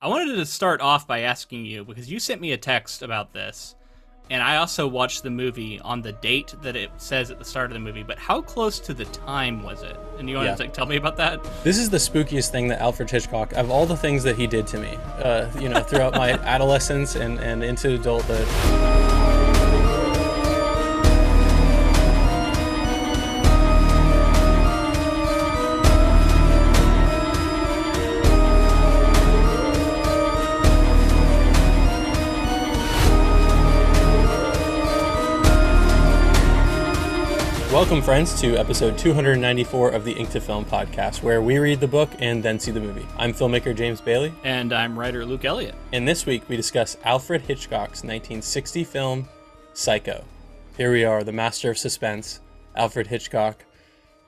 I wanted to start off by asking you because you sent me a text about this, and I also watched the movie on the date that it says at the start of the movie. But how close to the time was it? And you want Yeah. to like, tell me about that? This is the spookiest thing that Alfred Hitchcock, of all the things that he did to me, uh, you know, throughout my adolescence and, and into adulthood. Welcome, friends, to episode 294 of the Ink to Film podcast, where we read the book and then see the movie. I'm filmmaker James Bailey, And I'm writer Luke Elliott. and this week we discuss Alfred Hitchcock's 1960 film Psycho. Here we are, the master of suspense, Alfred Hitchcock.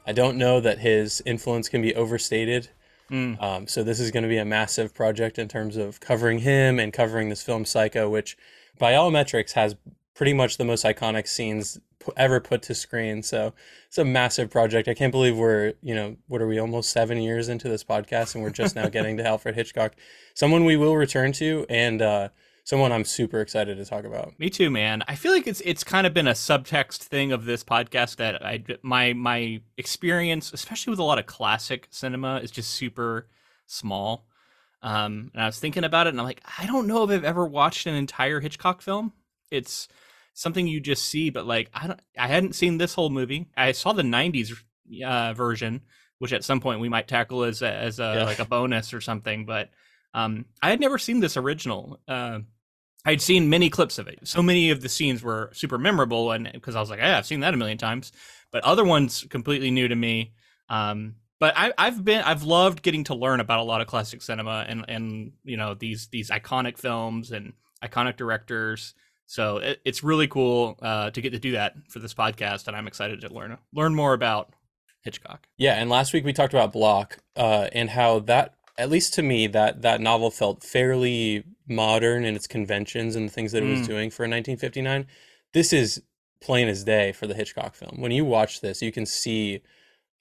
I don't know that his influence can be overstated. Um, so this is going to be a massive project in terms of covering him and covering this film Psycho, which by all metrics has pretty much the most iconic scenes ever put to screen. So it's a massive project. I can't believe we're, you know, what are we almost seven years into this podcast and we're just now getting to Alfred Hitchcock, someone we will return to and uh, someone I'm super excited to talk about. Me too, man. I feel like it's it's kind of been a subtext thing of this podcast that I my my experience, especially with a lot of classic cinema, is just super small. Um, and I was thinking about it, and I'm like, I don't know if I've ever watched an entire Hitchcock film. It's something you just see, but like I don't, I hadn't seen this whole movie. I saw the '90s uh, version, which at some point we might tackle as a, as a Yeah. like a bonus or something. But um, I had never seen this original. Uh, I'd seen many clips of it. So many of the scenes were super memorable, and because I was like, yeah, I've seen that a million times. But other ones completely new to me. Um, but I, I've been, I've loved getting to learn about a lot of classic cinema and and you know these these iconic films and iconic directors. So it, it's really cool uh, to get to do that for this podcast, and I'm excited to learn learn more about Hitchcock. Yeah, and last week we talked about Bloch uh, and how that, at least to me, that that novel felt fairly modern in its conventions and the things that it was Mm. doing for 1959. This is plain as day for the Hitchcock film. When you watch this, you can see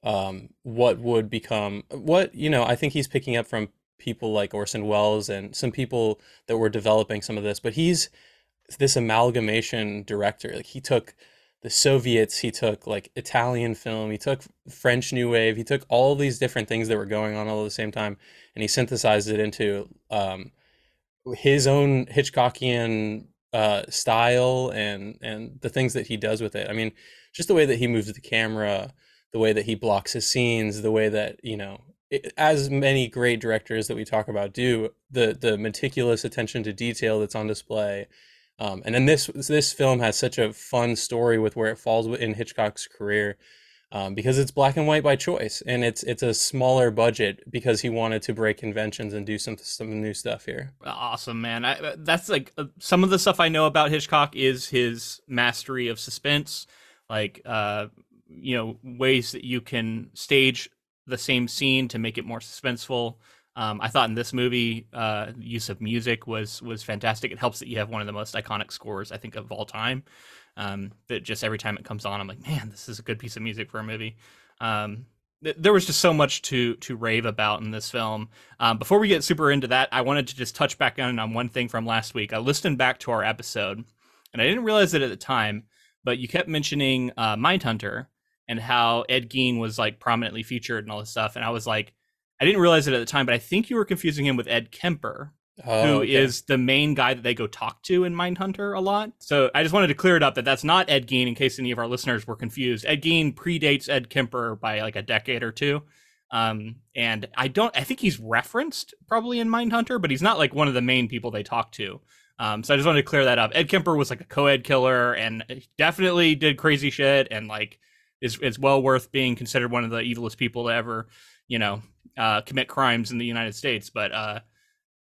um, what would become what you know. I think he's picking up from people like Orson Welles and some people that were developing some of this, but he's this amalgamation director. Like he took the Soviets, he took like Italian film, he took French New Wave, he took all these different things that were going on all at the same time, and he synthesized it into um, his own Hitchcockian uh, style and and the things that he does with it. I mean, just the way that he moves the camera, the way that he blocks his scenes, the way that you know, as many great directors that we talk about do, the the meticulous attention to detail that's on display. Um, and then this this film has such a fun story with where it falls in Hitchcock's career um, because it's black and white by choice, and it's it's a smaller budget because he wanted to break conventions and do some some new stuff here. Awesome, man. I, uh, that's like uh, some of the stuff I know about Hitchcock is his mastery of suspense, like uh, you know ways that you can stage the same scene to make it more suspenseful. Um, I thought in this movie, uh, use of music was was fantastic. It helps that you have one of the most iconic scores I think of all time. Um, that just every time it comes on, I'm like, man, this is a good piece of music for a movie. Um, th- there was just so much to to rave about in this film. Um, before we get super into that, I wanted to just touch back on on one thing from last week. I listened back to our episode, and I didn't realize it at the time, but you kept mentioning uh, Mindhunter and how Ed Gein was like prominently featured and all this stuff, and I was like, I didn't realize it at the time, but I think you were confusing him with Ed Kemper, who is okay. the main guy that they go talk to in Mindhunter a lot. So I just wanted to clear it up that that's not Ed Gein in case any of our listeners were confused. Ed Gein predates Ed Kemper by like a decade or two. Um, and I don't, I think he's referenced probably in Mindhunter, but he's not like one of the main people they talk to. Um, so I just wanted to clear that up. Ed Kemper was like a co-ed killer and definitely did crazy shit and like is, is well worth being considered one of the evilest people to ever, you know, uh, commit crimes in the United States. But, uh,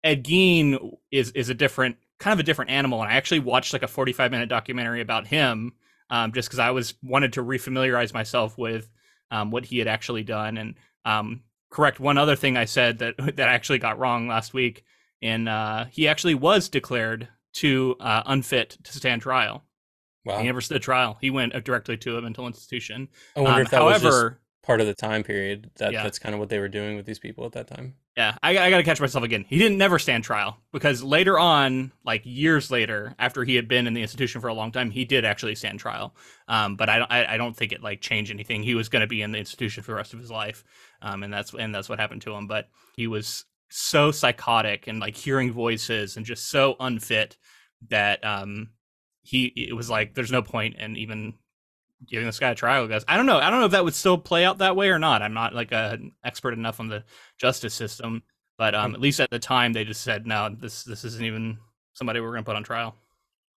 Ed Gein is is a different kind of a different animal, and I actually watched like a forty five minute documentary about him, um, just because I was wanted to refamiliarize myself with um, what he had actually done, and um, correct one other thing I said that that I actually got wrong last week, and uh, he actually was declared to uh, unfit to stand trial. wow. He never stood trial. He went uh, directly to a mental institution. I wonder Um, if that was however, just part of the time period. That Yeah. that's kind of what they were doing with these people at that time. Yeah, I, I got to catch myself again. He didn't never stand trial because later on, like years later, after he had been in the institution for a long time, he did actually stand trial. Um, but I don't, I, I don't think it like changed anything. He was going to be in the institution for the rest of his life, um, and that's and that's what happened to him. But he was so psychotic and like hearing voices and just so unfit that um, he it was like there's no point in even giving this guy a trial. Guys, I don't know. I don't know if that would still play out that way or not. I'm not like a, an expert enough on the justice system, but um, Mm. at least at the time they just said no, this this isn't even somebody we're going to put on trial.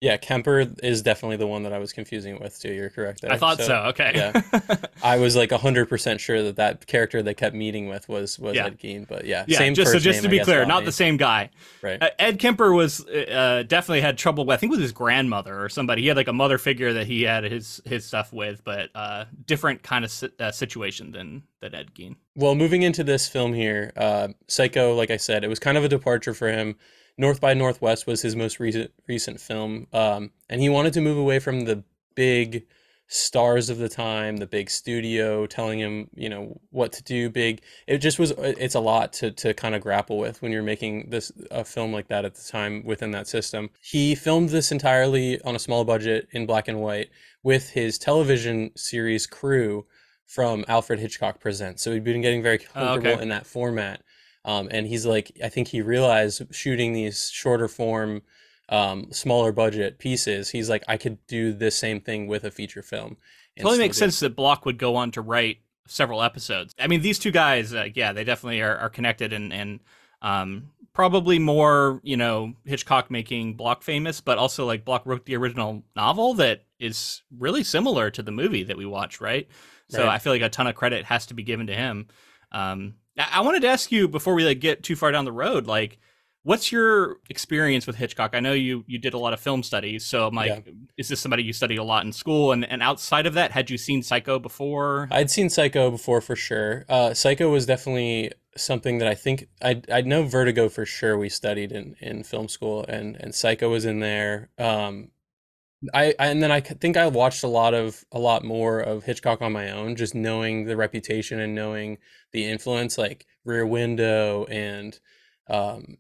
Yeah, Kemper is definitely the one that I was confusing it with too. You're correct there. I thought so. Okay. yeah. I was like hundred percent sure that that character they kept meeting with was was Yeah. Ed Gein, but yeah, yeah. same just so just name, to be guess, clear, not the same guy. right. Uh, Ed Kemper was uh, definitely had trouble. With, I think with his grandmother or somebody. He had like a mother figure that he had his his stuff with, but uh, different kind of si- uh, situation than than Ed Gein. Well, moving into this film here, uh, Psycho, like I said, it was kind of a departure for him. North by Northwest was his most recent recent film, um, and he wanted to move away from the big stars of the time, the big studio telling him, you know, what to do. Big, it just was. It's a lot to to kind of grapple with when you're making this a film like that at the time within that system. He filmed this entirely on a small budget in black and white with his television series crew from Alfred Hitchcock Presents. So he'd been getting very Oh, comfortable okay. in that format. Um, and he's like, I think he realized shooting these shorter form, um, smaller budget pieces, he's like, I could do the same thing with a feature film. and totally makes sense that Bloch would go on to write several episodes. I mean, these two guys, uh, yeah, they definitely are, are connected and and um, probably more, you know, Hitchcock making Bloch famous, but also like Bloch wrote the original novel that is really similar to the movie that we watched, right? So Right. I feel like a ton of credit has to be given to him. Um, I I wanted to ask you before we like get too far down the road, like. What's your experience with Hitchcock? I know you you did a lot of film studies, so I'm like, Yeah. is this somebody you studied a lot in school? And and outside of that, had you seen Psycho before? I'd seen Psycho before for sure. Uh, Psycho was definitely something that I think I I know Vertigo for sure. We studied in, in film school, and and Psycho was in there. Um, I, I and then I think I watched a lot of a lot more of Hitchcock on my own, just knowing the reputation and knowing the influence, like Rear Window and um,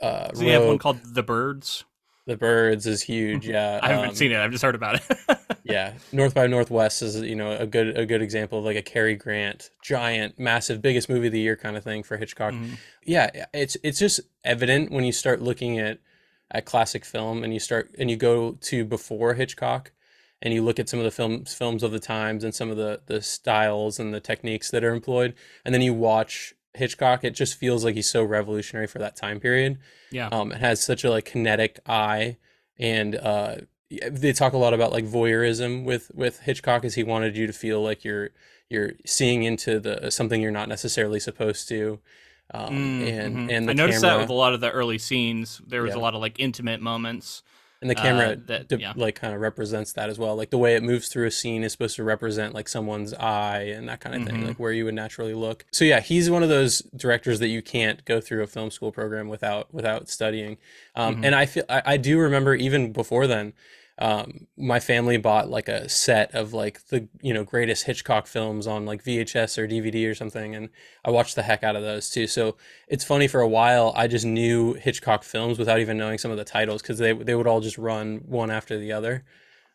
uh, So you have one called The Birds. The Birds is huge. Yeah, I haven't um, seen it. I've just heard about it. yeah north by northwest is you know a good a good example of like a Cary Grant giant massive biggest movie of the year kind of thing for Hitchcock Mhm. yeah it's it's just evident when you start looking at at classic film and you start and you go to before Hitchcock and you look at some of the films films of the times and some of the the styles and the techniques that are employed and then you watch Hitchcock it just feels like he's so revolutionary for that time period Yeah. um it has such a like kinetic eye and uh they talk a lot about like voyeurism with with Hitchcock as he wanted you to feel like you're you're seeing into the something you're not necessarily supposed to um Mm, and mhm. and the I noticed camera that with a lot of the early scenes. There was Yeah. a lot of like intimate moments. and the camera uh, that- de- yeah. like kind of represents that as well like the way it moves through a scene is supposed to represent like someone's eye and that kind of thing Mhm. like where you would naturally look so yeah he's one of those directors that you can't go through a film school program without without studying um, Mhm. and i feel I, I do remember even before then um, my family bought like a set of like the you know greatest hitchcock films on like vhs or dvd or something and i watched the heck out of those too. So it's funny for a while i just knew hitchcock films without even knowing some of the titles because they, they would all just run one after the other.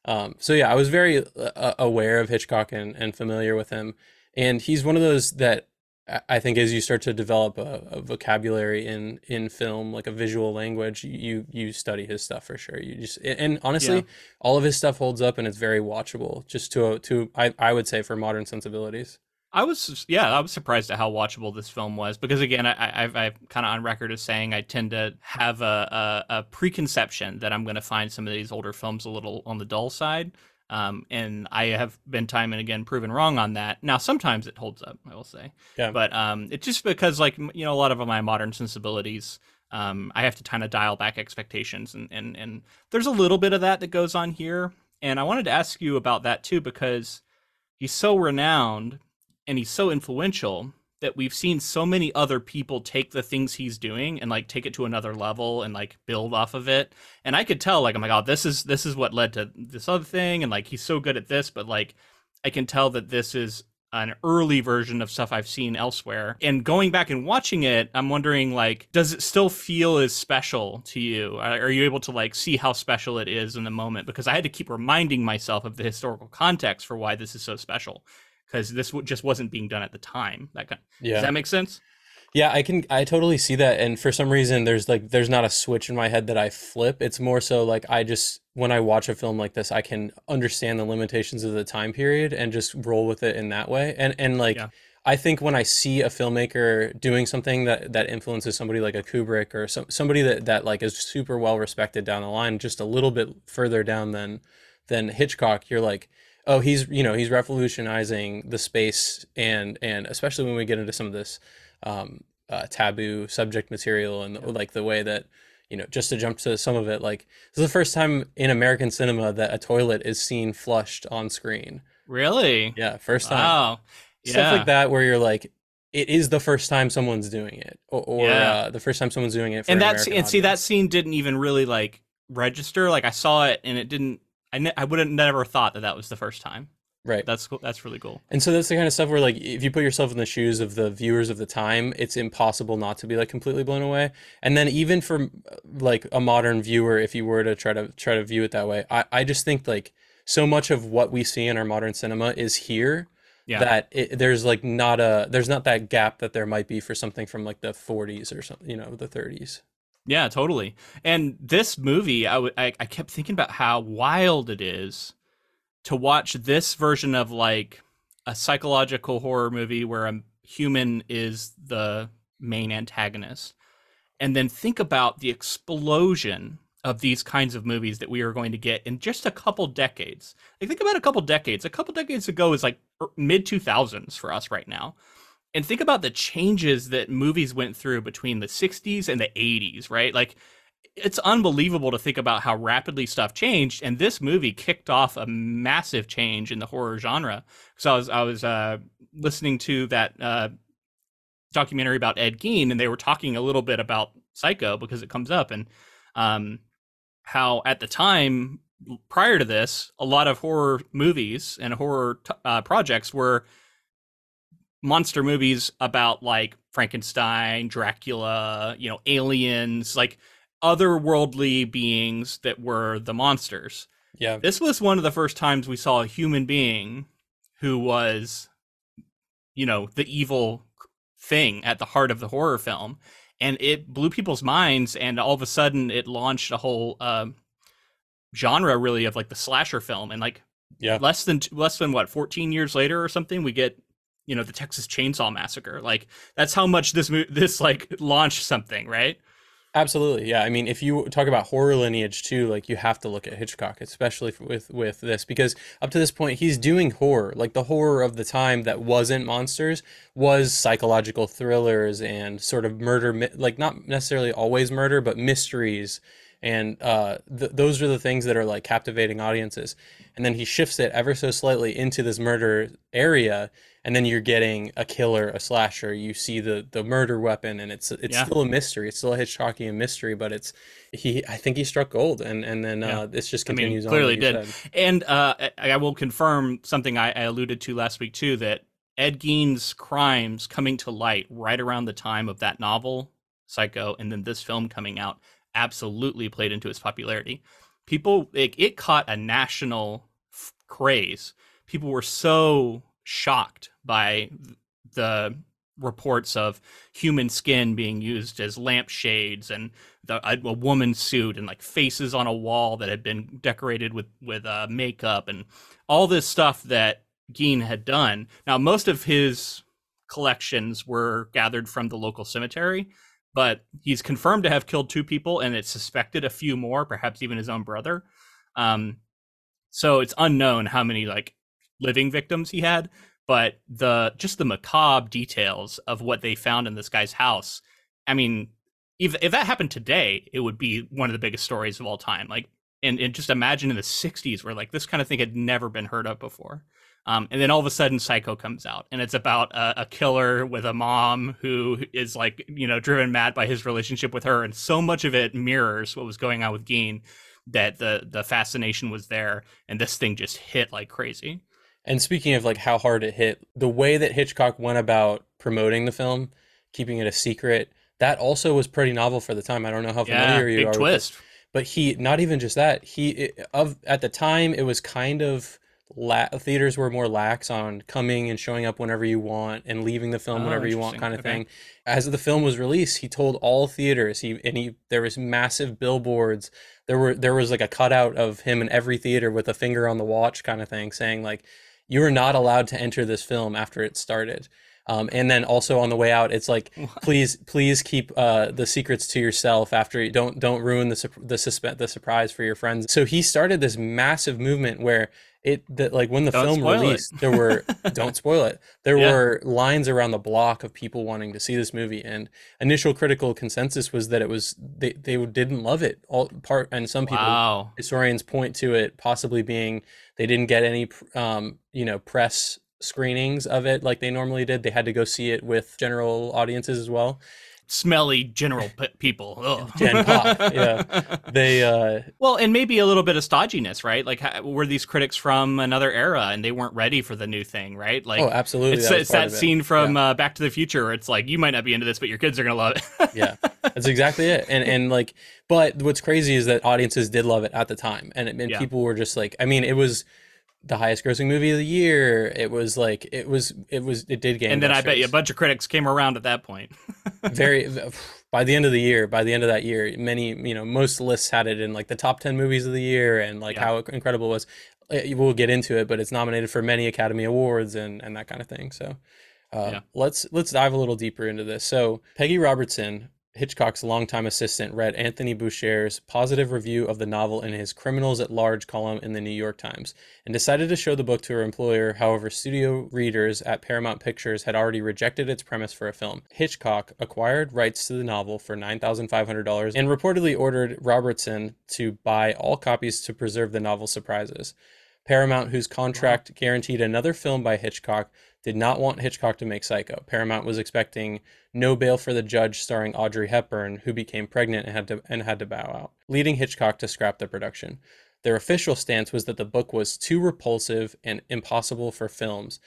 Um, so yeah i was very uh, aware of hitchcock and, and familiar with him. And he's one of those that I- i think as you start to develop a, a vocabulary in in film like a visual language you you study his stuff for sure. You just and honestly Yeah. all of his stuff holds up and it's very watchable just to to I, I would say for modern sensibilities. I was yeah, I was surprised at how watchable this film was because again, I, I, I'm kind of on record as saying I tend to have a, a, a preconception that I'm going to find some of these older films a little on the dull side, um, and I have been time and again proven wrong on that. Now sometimes it holds up, I will say, Yeah. but um, it's just because like you know a lot of my modern sensibilities. Um, I have to kind of dial back expectations, and, and and there's a little bit of that that goes on here. And I wanted to ask you about that too because he's so renowned and he's so influential that we've seen so many other people take the things he's doing and like take it to another level and like build off of it. And I could tell like, oh my god, this is this is what led to this other thing, and like he's so good at this, but like I can tell that this is an early version of stuff I've seen elsewhere. And going back and watching it, I'm wondering like, does it still feel as special to you? Are you able to like see how special it is in the moment? Because I had to keep reminding myself of the historical context for why this is so special, because this just wasn't being done at the time. That kind. Yeah. Does that make sense? Yeah, I can I totally see that and for some reason there's like there's not a switch in my head that I flip. It's more so like I just when I watch a film like this, I can understand the limitations of the time period and just roll with it in that way. And and like yeah. I think when I see a filmmaker doing something that that influences somebody like a Kubrick or some, somebody that that like is super well respected down the line just a little bit further down than than Hitchcock, you're like oh he's you know he's revolutionizing the space and and especially when we get into some of this um, uh, taboo subject material and yeah. like the way that you know just to jump to some of it like this is the first time in american cinema that a toilet is seen flushed on screen really yeah first time wow yeah. stuff like that where you're like it is the first time someone's doing it or, or yeah. uh, the first time someone's doing it and that's and audience. see that scene didn't even really like register like i saw it and it didn't i, ne- I would have never thought that that was the first time Right. That's cool. That's really cool. And so that's the kind of stuff where like if you put yourself in the shoes of the viewers of the time, it's impossible not to be like completely blown away. And then even for like a modern viewer, if you were to try to try to view it that way, I, I just think like so much of what we see in our modern cinema is here yeah. that it, there's like not a there's not that gap that there might be for something from like the 40s or something, you know, the 30s. Yeah, totally. And this movie, I, w- I, I kept thinking about how wild it is to watch this version of like a psychological horror movie where a human is the main antagonist and then think about the explosion of these kinds of movies that we are going to get in just a couple decades. Like think about a couple decades. A couple decades ago is like er, mid 2000s for us right now. And think about the changes that movies went through between the 60s and the 80s, right? Like it's unbelievable to think about how rapidly stuff changed and this movie kicked off a massive change in the horror genre so i was i was uh, listening to that uh, documentary about ed gein and they were talking a little bit about psycho because it comes up and um, how at the time prior to this a lot of horror movies and horror t- uh, projects were monster movies about like frankenstein dracula you know aliens like otherworldly beings that were the monsters. Yeah. This was one of the first times we saw a human being who was, you know, the evil thing at the heart of the horror film. And it blew people's minds. And all of a sudden, it launched a whole uh, genre, really, of like the slasher film. And like, yeah, less than less than what, fourteen years later or something, we get you know the Texas Chainsaw Massacre. Like that's how much this this like launched something, right? Absolutely, yeah. I mean, if you talk about horror lineage too, like you have to look at Hitchcock, especially with with this, because up to this point, he's doing horror. Like the horror of the time that wasn't monsters was psychological thrillers and sort of murder, like not necessarily always murder, but mysteries, and uh, th- those are the things that are like captivating audiences. And then he shifts it ever so slightly into this murder area and then you're getting a killer, a slasher. You see the the murder weapon, and it's it's yeah. still a mystery. It's still a Hitchcockian mystery, but it's he. I think he struck gold, and and then yeah. uh, this just continues. I mean, clearly did. Said. And uh, I will confirm something I, I alluded to last week too that Ed Gein's crimes coming to light right around the time of that novel Psycho, and then this film coming out absolutely played into its popularity. People, it, it caught a national f- craze. People were so shocked by the reports of human skin being used as lampshades and the, a, a woman's suit and like faces on a wall that had been decorated with with uh, makeup and all this stuff that Gein had done. Now, most of his collections were gathered from the local cemetery, but he's confirmed to have killed two people, and it's suspected a few more, perhaps even his own brother. Um, so it's unknown how many like living victims he had, but the just the macabre details of what they found in this guy's house. I mean, if if that happened today, it would be one of the biggest stories of all time. Like, and, and just imagine in the '60s where like this kind of thing had never been heard of before. Um, and then all of a sudden, Psycho comes out, and it's about a, a, killer with a mom who is like, you know, driven mad by his relationship with her, and so much of it mirrors what was going on with Gein that the the fascination was there, and this thing just hit like crazy. And speaking of like how hard it hit, the way that Hitchcock went about promoting the film, keeping it a secret, that also was pretty novel for the time. I don't know how familiar yeah, you big are. twist. With it, but he not even just that. He of at the time it was kind of la- theaters were more lax on coming and showing up whenever you want and leaving the film Oh, whenever you want kind of Okay. thing. As the film was released, he told all theaters he and he there was massive billboards. There were there was like a cutout of him in every theater with a finger on the watch kind of thing saying like you were not allowed to enter this film after it started. Um, and then also on the way out, it's like, please, please keep uh, the secrets to yourself. After you don't don't ruin the the suspe- the surprise for your friends. So he started this massive movement where it that like when the Don't film released, there were don't spoil it. There Yeah. were lines around the block of people wanting to see this movie, and initial critical consensus was that it was they they didn't love it. All part and some people Wow. historians point to it possibly being they didn't get any um, you know press screenings of it like they normally did. They had to go see it with general audiences as well Smelly general p- people. Ugh. Gen pop, yeah. they uh Well, and maybe a little bit of stodginess, right? Like, ha- were these critics from another era and they weren't ready for the new thing, right? Like, oh absolutely it's, that it's that it. scene from uh, Back to the Future where it's like, you might not be into this, but your kids are going to love it. yeah that's exactly it and and like but what's crazy is that audiences did love it at the time and, and Yeah. people were just like i mean it was the highest grossing movie of the year it was like it was it was it did gain and then I bet you a bunch of critics came around at that point. very by the end of the year by the end of that year many you know most lists had it in like the top 10 movies of the year and like Yeah. how incredible it was Uh, we'll get into it but it's nominated for many academy awards and and that kind of thing so uh, Yeah. let's let's dive a little deeper into this so peggy robertson hitchcock's longtime assistant read anthony boucher's positive review of the novel in his criminals at large column in the new york times and decided to show the book to her employer. However, studio readers at Paramount Pictures had already rejected its premise for a film. Hitchcock acquired rights to the novel for $9,500 and reportedly ordered Robertson to buy all copies to preserve the novel's surprises. Paramount, whose contract guaranteed another film by Hitchcock, did not want Hitchcock to make Psycho. Paramount was expecting No Bail for the Judge starring Audrey Hepburn, who became pregnant and had to and had to bow out, leading Hitchcock to scrap the production. Their official stance was that the book was too repulsive and impossible for films,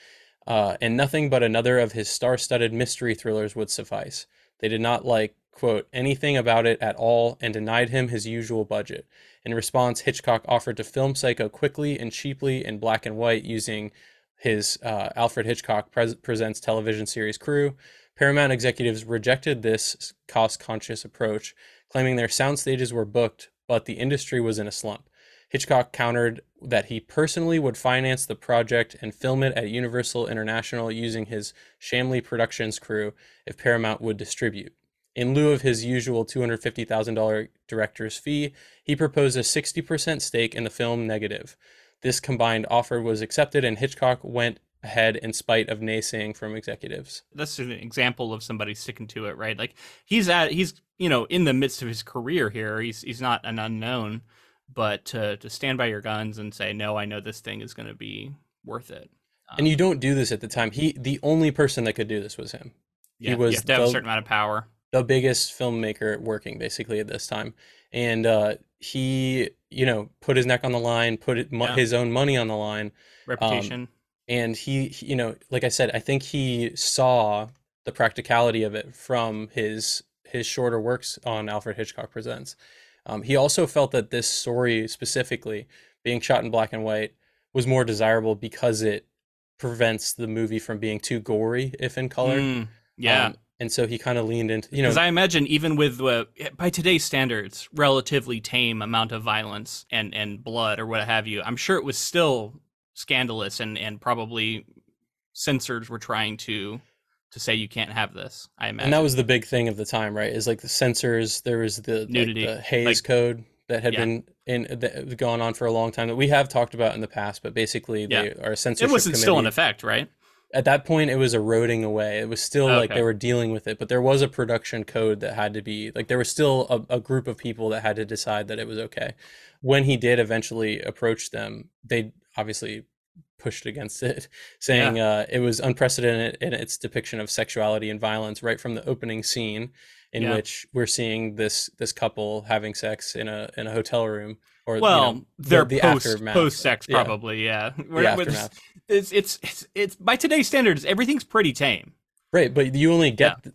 uh, and nothing but another of his star studded mystery thrillers would suffice. They did not like, quote, anything about it at all and denied him his usual budget. In response, Hitchcock offered to film Psycho quickly and cheaply in black and white using his uh, Alfred Hitchcock Pres- Presents television series crew. Paramount executives rejected this cost conscious approach, claiming their sound stages were booked, but the industry was in a slump. Hitchcock countered that he personally would finance the project and film it at Universal International using his Shamley Productions crew if Paramount would distribute. In lieu of his usual $250,000 director's fee, he proposed a 60% stake in the film Negative. This combined offer was accepted, and Hitchcock went ahead in spite of naysaying from executives. That's an example of somebody sticking to it, right? Like he's at he's you know in the midst of his career here. He's he's not an unknown, but to to stand by your guns and say no, I know this thing is going to be worth it. and you don't do this at the time. He the only person that could do this was him. Yeah, was you have to have a the- certain amount of power. the biggest filmmaker working basically at this time and uh he you know put his neck on the line put it, Yeah. his own money on the line Reputation. and he, he you know like i said i think he saw the practicality of it from his his shorter works on alfred hitchcock presents um, he also felt that this story specifically being shot in black and white was more desirable because it prevents the movie from being too gory if in color Mm, yeah. Um, and so he kind of leaned into you know Because I imagine even with uh, by today's standards, relatively tame amount of violence and and blood or what have you, I'm sure it was still scandalous and and probably censors were trying to to say you can't have this. I imagine. and that was the big thing of the time right is like the censors there was the like, Nudity, the Hays like- code that had Yeah. been in that gone on for a long time that we have talked about in the past but basically they are censorship it wasn't still in effect, right? At that point it was eroding away. It was still like they were dealing with it but there was a production code that had to be like there was still a, a group of people that had to decide that it was okay. When he did eventually approach them they obviously pushed against it saying uh, it was unprecedented in its depiction of sexuality and violence right from the opening scene in Yeah. which we're seeing this this couple having sex in a in a hotel room or you Well, know, they're the post aftermath. post sex probably, yeah. the we're just- it's, it's it's it's by today's standards, everything's pretty tame. Right, but you only get th-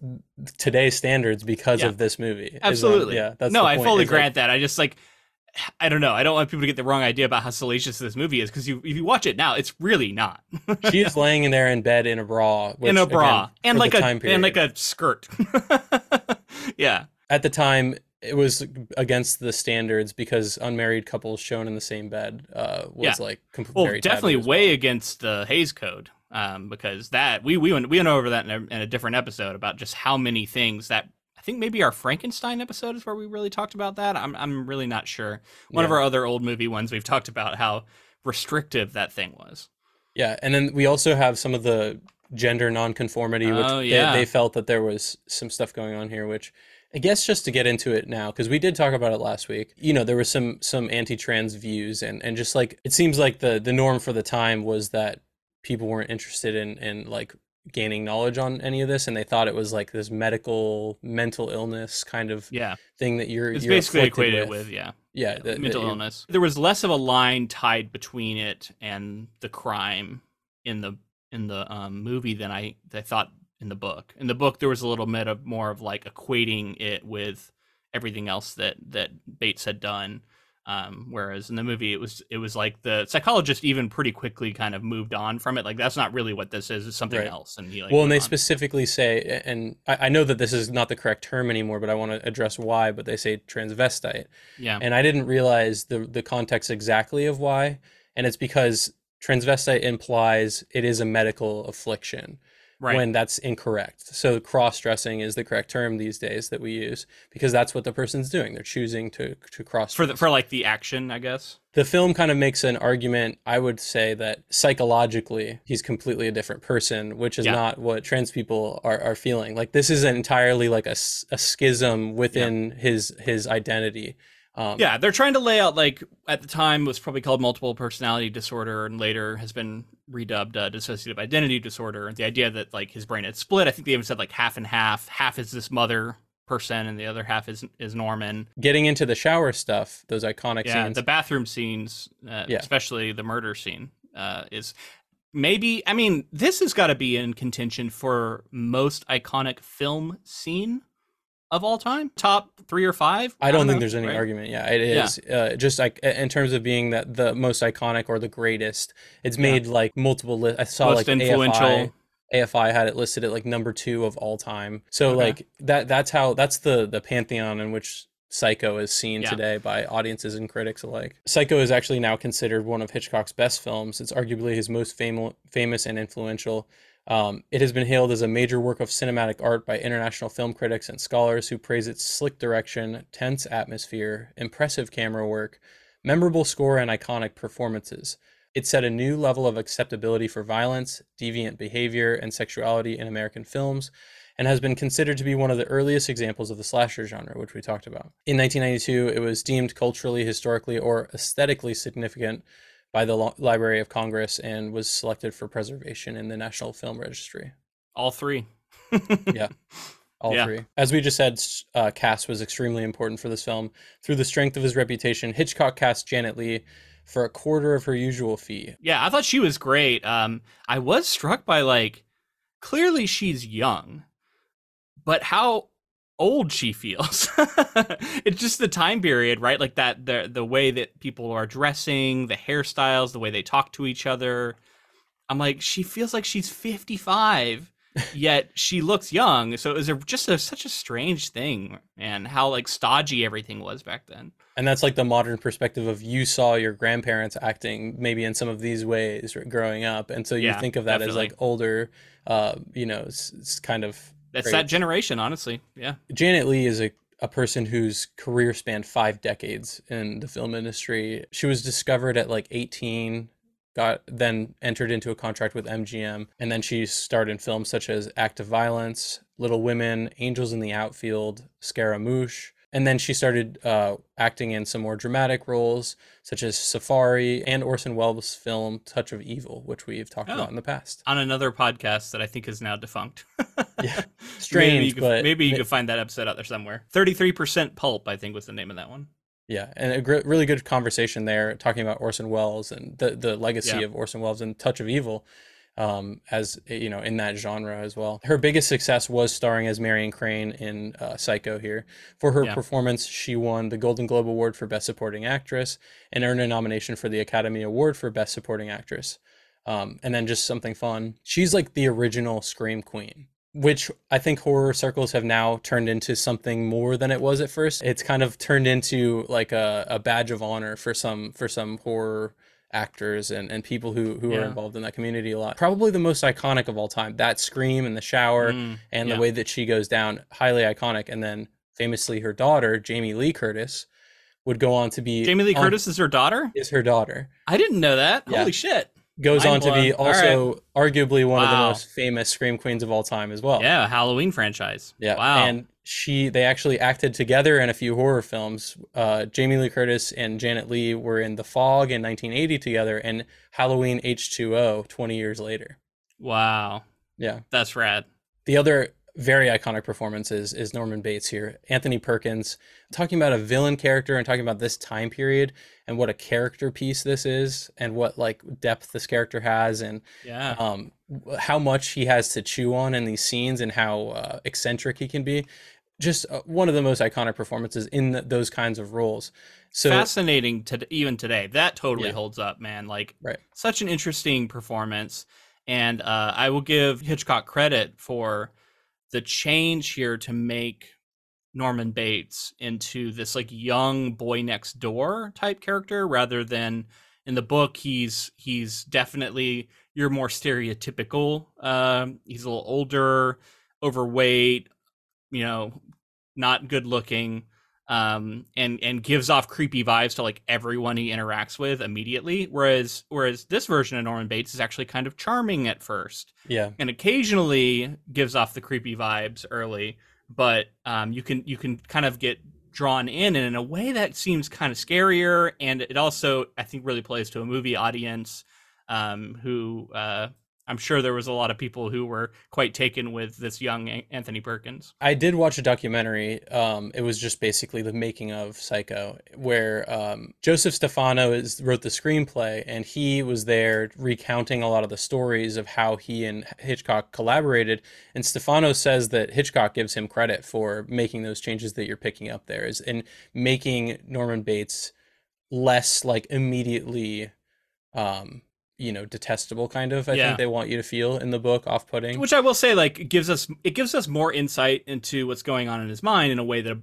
today's standards because Yeah. of this movie. is what I'm- Absolutely. yeah, that's no, the I fully like, grant that. I just like I don't know. I don't want people to get the wrong idea about how salacious this movie is because you if you watch it now, it's really not. she is laying in there in bed in a bra, which, in a bra again, and like a and like a skirt. yeah. at the time it was against the standards because unmarried couples shown in the same bed uh, was Yeah. like completely Well, definitely way well. against the Hays Code, um, because that we we went we went over that in a, in a different episode about just how many things that think maybe our Frankenstein episode is where we really talked about that. I'm I'm really not sure. One of our other old movie ones we've talked about how restrictive that thing was. Yeah, and then we also have some of the gender nonconformity, which Oh, they- yeah. they, felt that there was some stuff going on here, which I guess just to get into it now, because we did talk about it last week. You know, there was some some anti-trans views, and and just like it seems like the the norm for the time was that people weren't interested in in like gaining knowledge on any of this, and they thought it was like this medical mental illness kind of Yeah, thing that you're it's you're basically equated with, yeah yeah that- that mental you- illness. There was less of a line tied between it and the crime in the in the um, movie than I I thought in the book. In the book, there was a little bit of more of like equating it with everything else that that Bates had done. Um, whereas in the movie, it was it was like the psychologist even pretty quickly kind of moved on from it. Like that's not really what this is; it's something Right. else. And he like well, and they on. specifically say, and I, I know that this is not the correct term anymore, but I want to address why. But they say transvestite, yeah and I didn't realize the the context exactly of why, and it's because transvestite implies it is a medical affliction right when that's incorrect. So cross dressing is the correct term these days that we use because that's what the person's doing. They're choosing to to cross for the, for like the action, I guess. the film kind of makes an argument i would say that psychologically he's completely a different person which is Yeah. not what trans people are, are feeling like this is entirely like a, a schism within his his identity um, Yeah, they're trying to lay out like at the time was probably called multiple personality disorder, and later has been redubbed uh, dissociative identity disorder. The idea that like his brain had split. I think they even said like half and half. Half is this mother person, and the other half is is Norman. getting into the shower stuff those iconic Yeah, scenes the bathroom scenes, uh, Yeah. especially the murder scene, uh, is maybe. I mean, this has got to be in contention for most iconic film scene of all time. Top three or five. I don't think know, there's any right? argument. Yeah, it is Yeah. Uh, just like in terms of being that the most iconic or the greatest, it's made like multiple. Li- I saw Most like influential. AFI, AFI had it listed at like number two of all time. So Okay. like that. That's how. That's the the pantheon in which Psycho is seen Yeah. today by audiences and critics alike. Psycho is actually now considered one of Hitchcock's best films. It's arguably his most famo- famous and influential. Um, it has been hailed as a major work of cinematic art by international film critics and scholars who praise its slick direction, tense atmosphere, impressive camera work, memorable score, and iconic performances. It set a new level of acceptability for violence, deviant behavior, and sexuality in American films, and has been considered to be one of the earliest examples of the slasher genre, which we talked about. In 1992, it was deemed culturally, historically, or aesthetically significant by the Lo- Library of Congress and was selected for preservation in the National Film Registry. All three. Yeah. All Yeah. three. As we just said, uh, cast was extremely important for this film. Through the strength of his reputation, Hitchcock cast Janet Leigh for a quarter of her usual fee. Yeah, I thought she was great. Um, I was struck by like clearly she's young, but how old she feels. it's just the time period, right? Like that the the way that people are dressing, the hairstyles, the way they talk to each other. I'm like, she feels like she's 55, yet she looks young. So it was a, just a, such a strange thing, and how like stodgy everything was back then. And that's like the modern perspective of you saw your grandparents acting maybe in some of these ways growing up. And so you Yeah, think of that as like older, uh, you know, it's, it's kind of. That's that generation, honestly. Yeah. Janet Leigh is a, a person whose career spanned five decades in the film industry. She was discovered at like 18, got then entered into a contract with MGM, and then she starred in films such as Act of Violence, Little Women, Angels in the Outfield, Scaramouche, And then she started uh, acting in some more dramatic roles, such as Safari and Orson Welles' film Touch of Evil, which we've talked Oh. about in the past. On another podcast that I think is now defunct. Yeah. maybe Strange, you could, but maybe you could find that episode out there somewhere. Thirty-three percent pulp, I think, was the name of that one. Yeah, and a gr- really good conversation there, talking about Orson Welles and the the legacy Yeah. of Orson Welles and Touch of Evil, um, as you know, in that genre as well. Her biggest success was starring as Marion Crane in uh, Psycho. Here for her Yeah. performance, she won the Golden Globe Award for Best Supporting Actress and earned a nomination for the Academy Award for Best Supporting Actress. Um, and then just something fun. She's like the original Scream Queen which I think horror circles have now turned into something more than it was at first. It's kind of turned into like a, a badge of honor for some for some horror actors and, and people who, who are involved in that community a lot. Probably the most iconic of all time. That scream in the shower Mm, and yeah. the way that she goes down, highly iconic. And then famously her daughter, Jamie Lee Curtis, would go on to be Jamie Lee on- Curtis is her daughter. is her daughter. I didn't know that. Yeah. Holy shit! Goes Mind on to be blown. All right. also arguably one of the most famous scream queens of all time as well. Yeah, Halloween franchise. Yeah. Wow. And she, they actually acted together in a few horror films. Uh, Jamie Lee Curtis and Janet Leigh were in The Fog in 1980 together, and Halloween H2O 20 years later. wow, Yeah. that's rad. The other very iconic performance is, is Norman Bates here. Anthony Perkins talking about a villain character and talking about this time period and what a character piece this is and what like depth this character has and Yeah. um, how much he has to chew on in these scenes and how uh, eccentric he can be. Just uh, one of the most iconic performances in th those kinds of roles. So Fascinating to even today. That totally Yeah. holds up, man. Like Right. such an interesting performance. And uh, I will give Hitchcock credit for the change here to make Norman Bates into this like young boy next door type character rather than in the book he's he's definitely you're more stereotypical um he's a little older overweight you know not good looking um and and gives off creepy vibes to like everyone he interacts with immediately whereas whereas this version of Norman Bates is actually kind of charming at first yeah, and occasionally gives off the creepy vibes early but um, you can you can kind of get drawn in and in a way that seems kind of scarier and it also i think really plays to a movie audience um, who uh, i'm sure there was a lot of people who were quite taken with this young anthony perkins I did watch a documentary. Um, it was just basically the making of Psycho, where um, Joseph Stefano is, wrote the screenplay, and he was there recounting a lot of the stories of how he and Hitchcock collaborated. And Stefano says that Hitchcock gives him credit for making those changes that you're picking up there, is in making Norman Bates less like immediately, um, you know, detestable kind of. I Yeah. think they want you to feel in the book, off-putting. which i will say like it gives us it gives us more insight into what's going on in his mind in a way that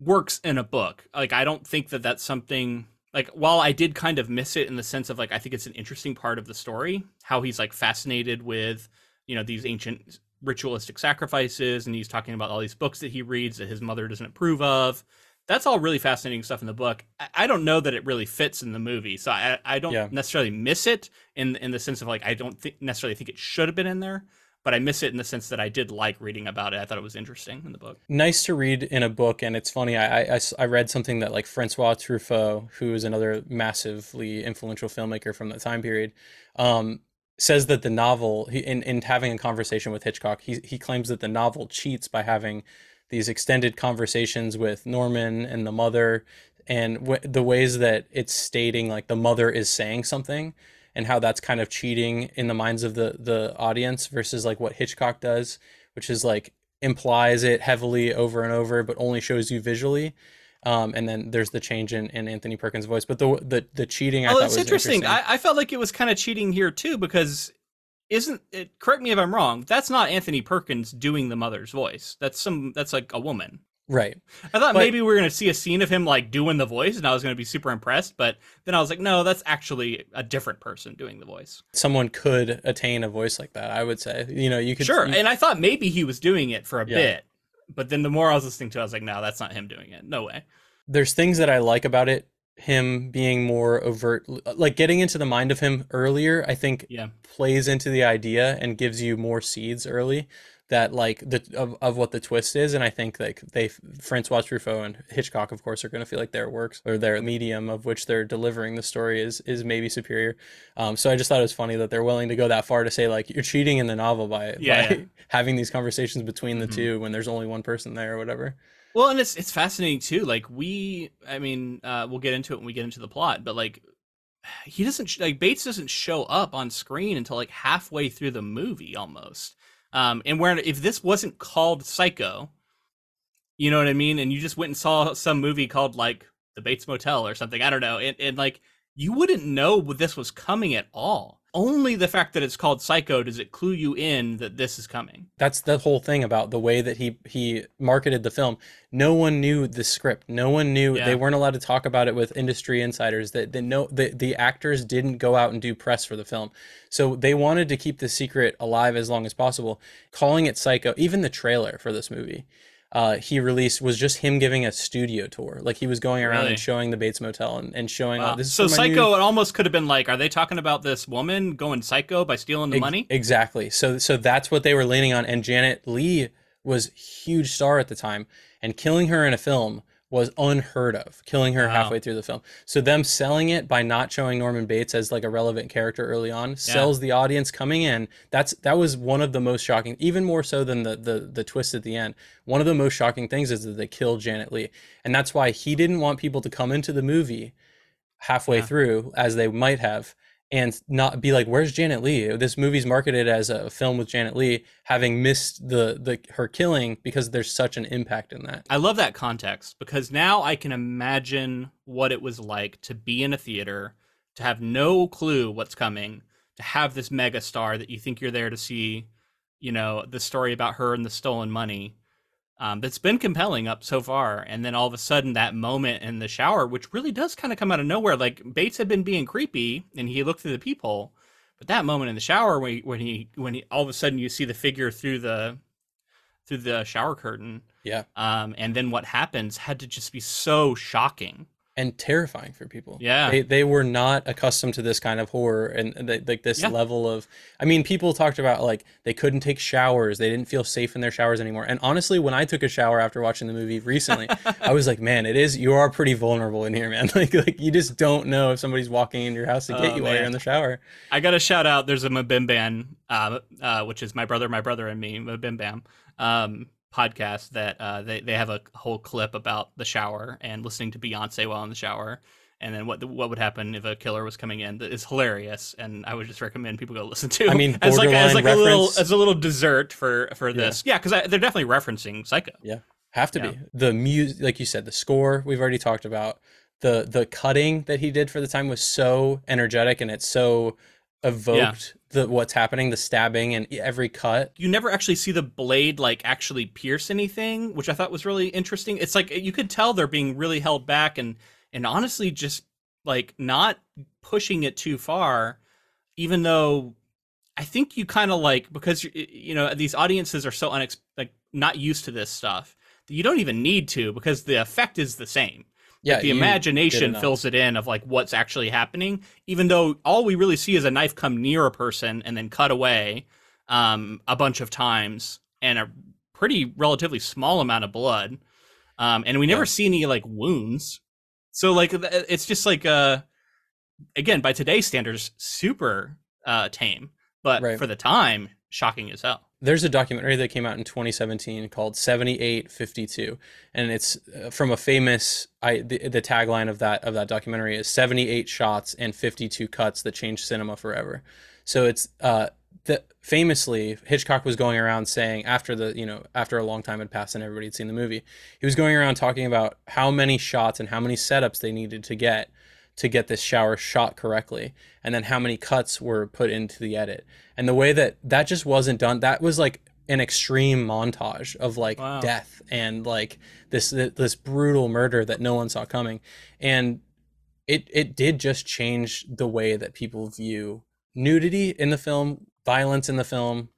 works in a book like i don't think that that's something like while i did kind of miss it in the sense of like i think it's an interesting part of the story how he's like fascinated with you know these ancient ritualistic sacrifices and he's talking about all these books that he reads that his mother doesn't approve of that's all really fascinating stuff in the book i, I don't know that it really fits in the movie so i, I don't Yeah. necessarily miss it in in the sense of like i don't think necessarily think it should have been in there but I miss it in the sense that I did like reading about it. I thought it was interesting in the book. nice to read in a book and it's funny I I read something that like francois truffaut who is another massively influential filmmaker from that time period um, says that the novel he, in, in having a conversation with hitchcock he, he claims that the novel cheats by having these extended conversations with norman and the mother and w- the ways that it's stating like the mother is saying something and how that's kind of cheating in the minds of the the audience versus like what Hitchcock does, which is like implies it heavily over and over, but only shows you visually. Um, and then there's the change in, in Anthony Perkins' voice, but the the the cheating I oh, thought it's was interesting. I, I felt like it was kind of cheating here too because isn't it? Correct me if I'm wrong. That's not Anthony Perkins doing the mother's voice. That's some. That's like a woman. right. I thought But- maybe we were gonna see a scene of him like doing the voice, and I was gonna be super impressed. But then I was like, no, that's actually a different person doing the voice. Someone could attain a voice like that. I would say. You know, you could Sure, you- and I thought maybe he was doing it for a Yeah. bit, but then the more I was listening to, it, I was like, no, that's not him doing it. No way. there's things that I like about it. Him being more overt, like getting into the mind of him earlier, I think Yeah. plays into the idea and gives you more seeds early that like the of, of what the twist is and i think like they francois truffaut and hitchcock of course are going to feel like their works or their medium of which they're delivering the story is is maybe superior um, so i just thought it was funny that they're willing to go that far to say like you're cheating in the novel by, Yeah, by yeah. having these conversations between the Mhm. two when there's only one person there or whatever Well, and it's it's fascinating too. Like we, I mean, uh, we'll get into it when we get into the plot, but like he doesn't like Bates doesn't show up on screen until like halfway through the movie almost. Um, and where if this wasn't called Psycho, you know what I mean, and you just went and saw some movie called like The Bates Motel or something, I don't know, and, and like you wouldn't know this was coming at all. Only the fact that it's called Psycho does it clue you in that this is coming. that's the whole thing about the way that he he marketed the film. No one knew the script. No one knew Yeah. they weren't allowed to talk about it with industry insiders. That they know the, the actors didn't go out and do press for the film. So they wanted to keep the secret alive as long as possible calling it psycho even the trailer for this movie uh, he released was just him giving a studio tour like he was going around Really? and showing the bates motel and, and showing Wow. this is so my new- psycho it almost could have been like are they talking about this woman going psycho by stealing the Ex- money Exactly. So so that's what they were leaning on. And Janet Leigh was huge star at the time, and killing her in a film was unheard of. Killing her Wow. halfway through the film. So them selling it by not showing Norman Bates as like a relevant character early on sells the audience coming in. That's that was one of the most shocking, even more so than the the the twist at the end. One of the most shocking things is that they killed Janet Leigh, and that's why he didn't want people to come into the movie halfway Yeah. through as they might have and not be like where's janet leigh this movie's marketed as a film with janet leigh having missed the the her killing because there's such an impact in that. I love that context because now i can imagine what it was like to be in a theater to have no clue what's coming to have this mega star that you think you're there to see you know the story about her and the stolen money um, that's been compelling up so far. And then all of a sudden that moment in the shower which really does kind of come out of nowhere like bates had been being creepy and he looked through the peephole but that moment in the shower when he, when he when he all of a sudden you see the figure through the through the shower curtain. Yeah. Um, and then what happens had to just be so shocking. And terrifying for people Yeah. they, they were not accustomed to this kind of horror and, they, like this Yeah. level of i mean people talked about like they couldn't take showers they didn't feel safe in their showers anymore and honestly when i took a shower after watching the movie recently i was like man it is you are pretty vulnerable in here man like like you just don't know if somebody's walking in your house to get Oh, you while you're in the shower I got a shout out. There's a Mabim uh, uh, which is my brother, my brother, and me, Mabim um, podcast that uh, they they have a whole clip about the shower and listening to Beyonce while in the shower, and then what the, what would happen if a killer was coming in. That is hilarious, and I would just recommend people go listen to. I mean, as like as like a little as a little dessert for for this. Yeah, because they're definitely referencing Psycho. Yeah, have to Yeah. be the music, like you said, the score we've already talked about. The the cutting that he did for the time was so energetic and it's so evoked the what's happening, the stabbing and every cut. you never actually see the blade like actually pierce anything, which I thought was really interesting. It's like you could tell they're being really held back and and honestly just like not pushing it too far, even though I think you kind of like because you know these audiences are so unex like not used to this stuff that you don't even need to because the effect is the same Yeah, the imagination fills it in of like what's actually happening even though all we really see is a knife come near a person and then cut away um, a bunch of times and a pretty relatively small amount of blood um, and we never Yeah. see any like wounds so like it's just like uh again by today's standards super uh tame but Right. for the time shocking as hell There's a documentary that came out in 2017 called 7852 and it's uh, from a famous I the, the tagline of that of that documentary is 78 shots and 52 cuts that changed cinema forever. So it's uh the famously Hitchcock was going around saying after the you know after a long time had passed and everybody had seen the movie he was going around talking about how many shots and how many setups they needed to get to get this shower shot correctly and then how many cuts were put into the edit and the way that that just wasn't done that was like an extreme montage of like Wow. death and like this this brutal murder that no one saw coming and it it did just change the way that people view nudity in the film violence in the film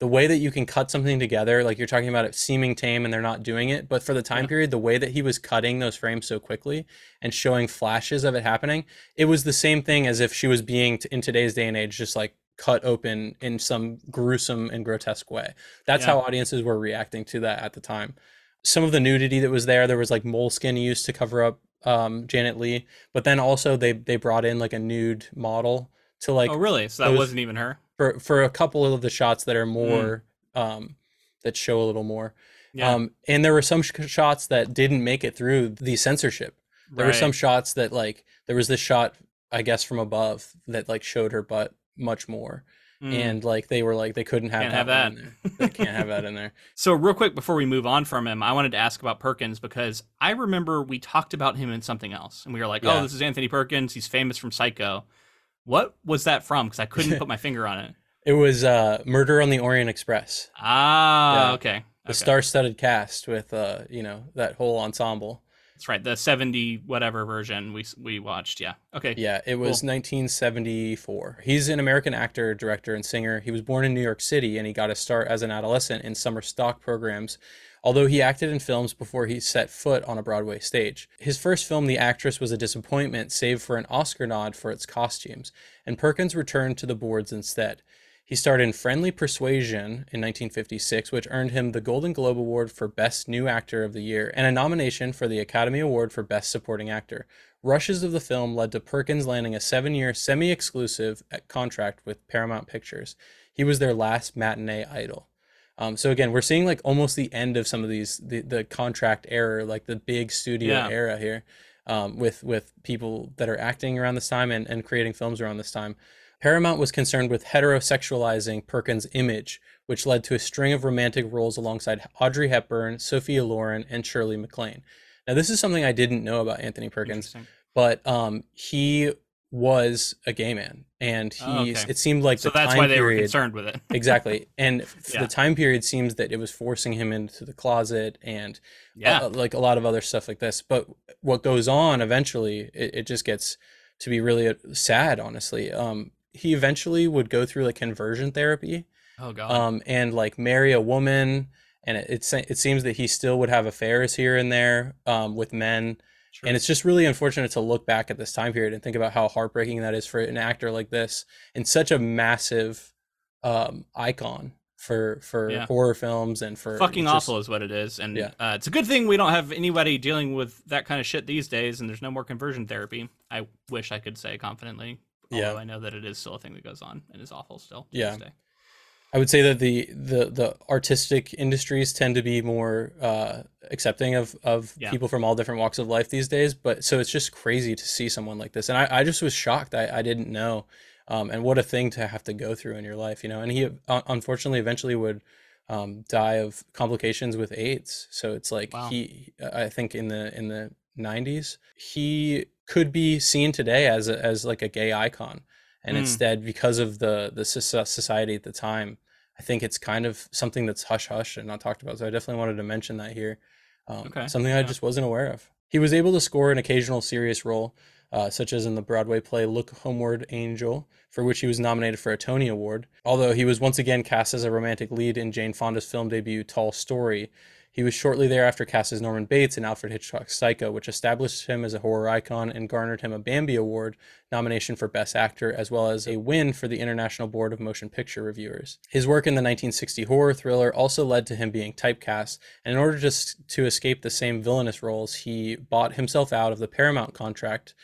the way that you can cut something together like you're talking about it seeming tame and they're not doing it but for the time Yeah. period the way that he was cutting those frames so quickly and showing flashes of it happening it was the same thing as if she was being in today's day and age just like cut open in some gruesome and grotesque way. That's Yeah. how audiences were reacting to that at the time. Some of the nudity that was there, there was like moleskin used to cover up um, Janet Leigh, but then also they they brought in like a nude model to like oh, really? So that those- wasn't even her. For for a couple of the shots that are more um that show a little more. Yeah. Um and there were some sh- shots that didn't make it through the censorship. There were some shots that like there was this shot I guess from above that like showed her butt much more. Mm. And like they were like they couldn't have Can't that, have in there. They can't have that in there. So, real quick before we move on from him, I wanted to ask about Perkins because I remember we talked about him in something else, and we were like, Yeah. "Oh, this is Anthony Perkins. He's famous from Psycho." What was that from? Because I couldn't put my finger on it. It was uh Murder on the Orient Express. Ah, Yeah. okay. The okay. star-studded cast with uh you know that whole ensemble. That's right. The seventy whatever version we we watched. Yeah. Okay. Yeah, it was 1974. He's an American actor, director, and singer. He was born in New York City and he got a start as an adolescent in summer stock programs, although he acted in films before he set foot on a Broadway stage. His first film, The Actress, was a disappointment, save for an Oscar nod for its costumes, and Perkins returned to the boards instead. He starred in Friendly Persuasion in 1956, which earned him the Golden Globe Award for Best New Actor of the Year and a nomination for the Academy Award for Best Supporting Actor. Rushes of the film led to Perkins landing a seven year semi exclusive eh, contract with Paramount Pictures. He was their last matinee idol. Um, so again, we're seeing like almost the end of some of these the, the contract era, like the big studio Yeah. era here, um, with with people that are acting around this time and, and creating films around this time. Paramount was concerned with heterosexualizing Perkins' image, which led to a string of romantic roles alongside Audrey Hepburn, Sophia Loren, and Shirley MacLaine. Now, this is something I didn't know about Anthony Perkins, but um, he was a gay man, and he Oh, okay. it seemed like So that's why they were concerned with it. exactly, and Yeah. the time period seems that it was forcing him into the closet and yeah. uh, like a lot of other stuff like this. But what goes on eventually, it, it just gets to be really uh, sad, honestly. Um, he eventually would go through like conversion therapy, oh god. um, and like marry a woman, and it it, it seems that he still would have affairs here and there um, with men, Sure. and it's just really unfortunate to look back at this time period and think about how heartbreaking that is for an actor like this and such a massive um, icon for for Yeah. horror films and for fucking just- awful is what it is and Yeah. uh, it's a good thing we don't have anybody dealing with that kind of shit these days and there's no more conversion therapy i wish i could say confidently Yeah. i know that it is still a thing that goes on and is awful still Yeah. I would say that the the the artistic industries tend to be more uh, accepting of of Yeah. people from all different walks of life these days. But so it's just crazy to see someone like this, and I, I just was shocked. I, I didn't know, um, and what a thing to have to go through in your life, you know. And he uh, unfortunately eventually would um, die of complications with AIDS. So it's like Wow. he, I think in the in the '90s, he could be seen today as a, as like a gay icon and Mm. instead because of the the society at the time i think it's kind of something that's hush hush and not talked about. So i definitely wanted to mention that here um, Okay, something i just wasn't aware of. He was able to score an occasional serious role uh, such as in the broadway play look homeward angel for which he was nominated for a tony award. Although he was once again cast as a romantic lead in jane fonda's film debut tall story he was shortly thereafter cast as Norman Bates in Alfred Hitchcock's Psycho, which established him as a horror icon and garnered him a Bambi Award nomination for Best Actor, as well as a win for the International Board of Motion Picture Reviewers. His work in the 1960 horror thriller also led to him being typecast, and in order to, to escape the same villainous roles, he bought himself out of the Paramount contract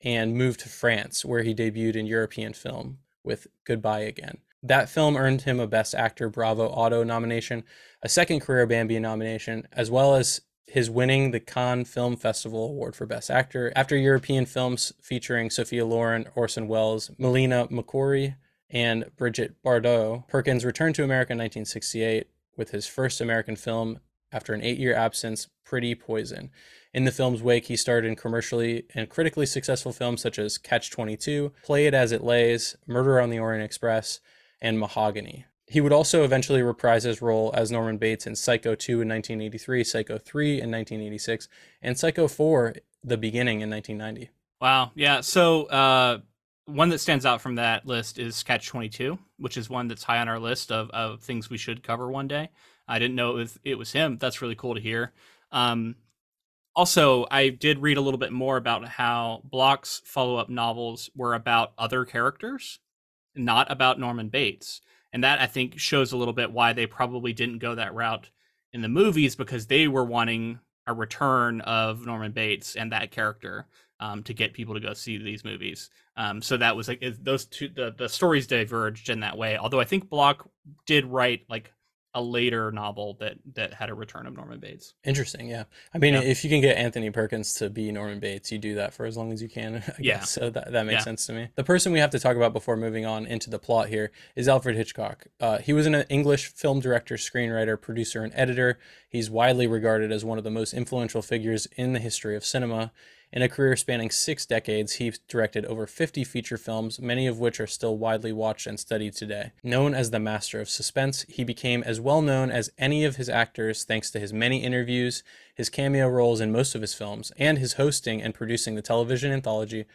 and moved to France, where he debuted in European film with Goodbye Again. That film earned him a Best Actor Bravo Otto nomination, a second career Bambi nomination, as well as his winning the Cannes Film Festival Award for Best Actor after European films featuring Sophia Loren, Orson Welles, Melina Mercouri, and Brigitte Bardot. Perkins returned to America in 1968 with his first American film after an eight year absence, Pretty Poison. In the film's wake, he starred in commercially and critically successful films such as Catch 22, Play It As It Lays, Murder on the Orient Express, and Mahogany. He would also eventually reprise his role as Norman Bates in Psycho 2 in 1983, Psycho 3 in 1986, and Psycho 4, The Beginning in 1990. wow yeah so uh one that stands out from that list is catch 22 which is one that's high on our list of, of things we should cover one day i didn't know it was, it was him that's really cool to hear um also i did read a little bit more about how Bloch's follow-up novels were about other characters not about Norman Bates. And that I think shows a little bit why they probably didn't go that route in the movies because they were wanting a return of Norman Bates and that character um, to get people to go see these movies. Um, so that was like those two the, the stories diverged in that way. Although I think Bloch did write like a later novel that that had a return of Norman Bates. Interesting, yeah. I mean, Yeah. if you can get Anthony Perkins to be Norman Bates, you do that for as long as you can. I Yeah. guess. So that that makes Yeah. sense to me. The person we have to talk about before moving on into the plot here is Alfred Hitchcock. Uh, he was an English film director, screenwriter, producer, and editor. He's widely regarded as one of the most influential figures in the history of cinema. In a career spanning six decades, he directed over 50 feature films, many of which are still widely watched and studied today. Known as the master of suspense, he became as well known as any of his actors thanks to his many interviews, his cameo roles in most of his films, and his hosting and producing the television anthology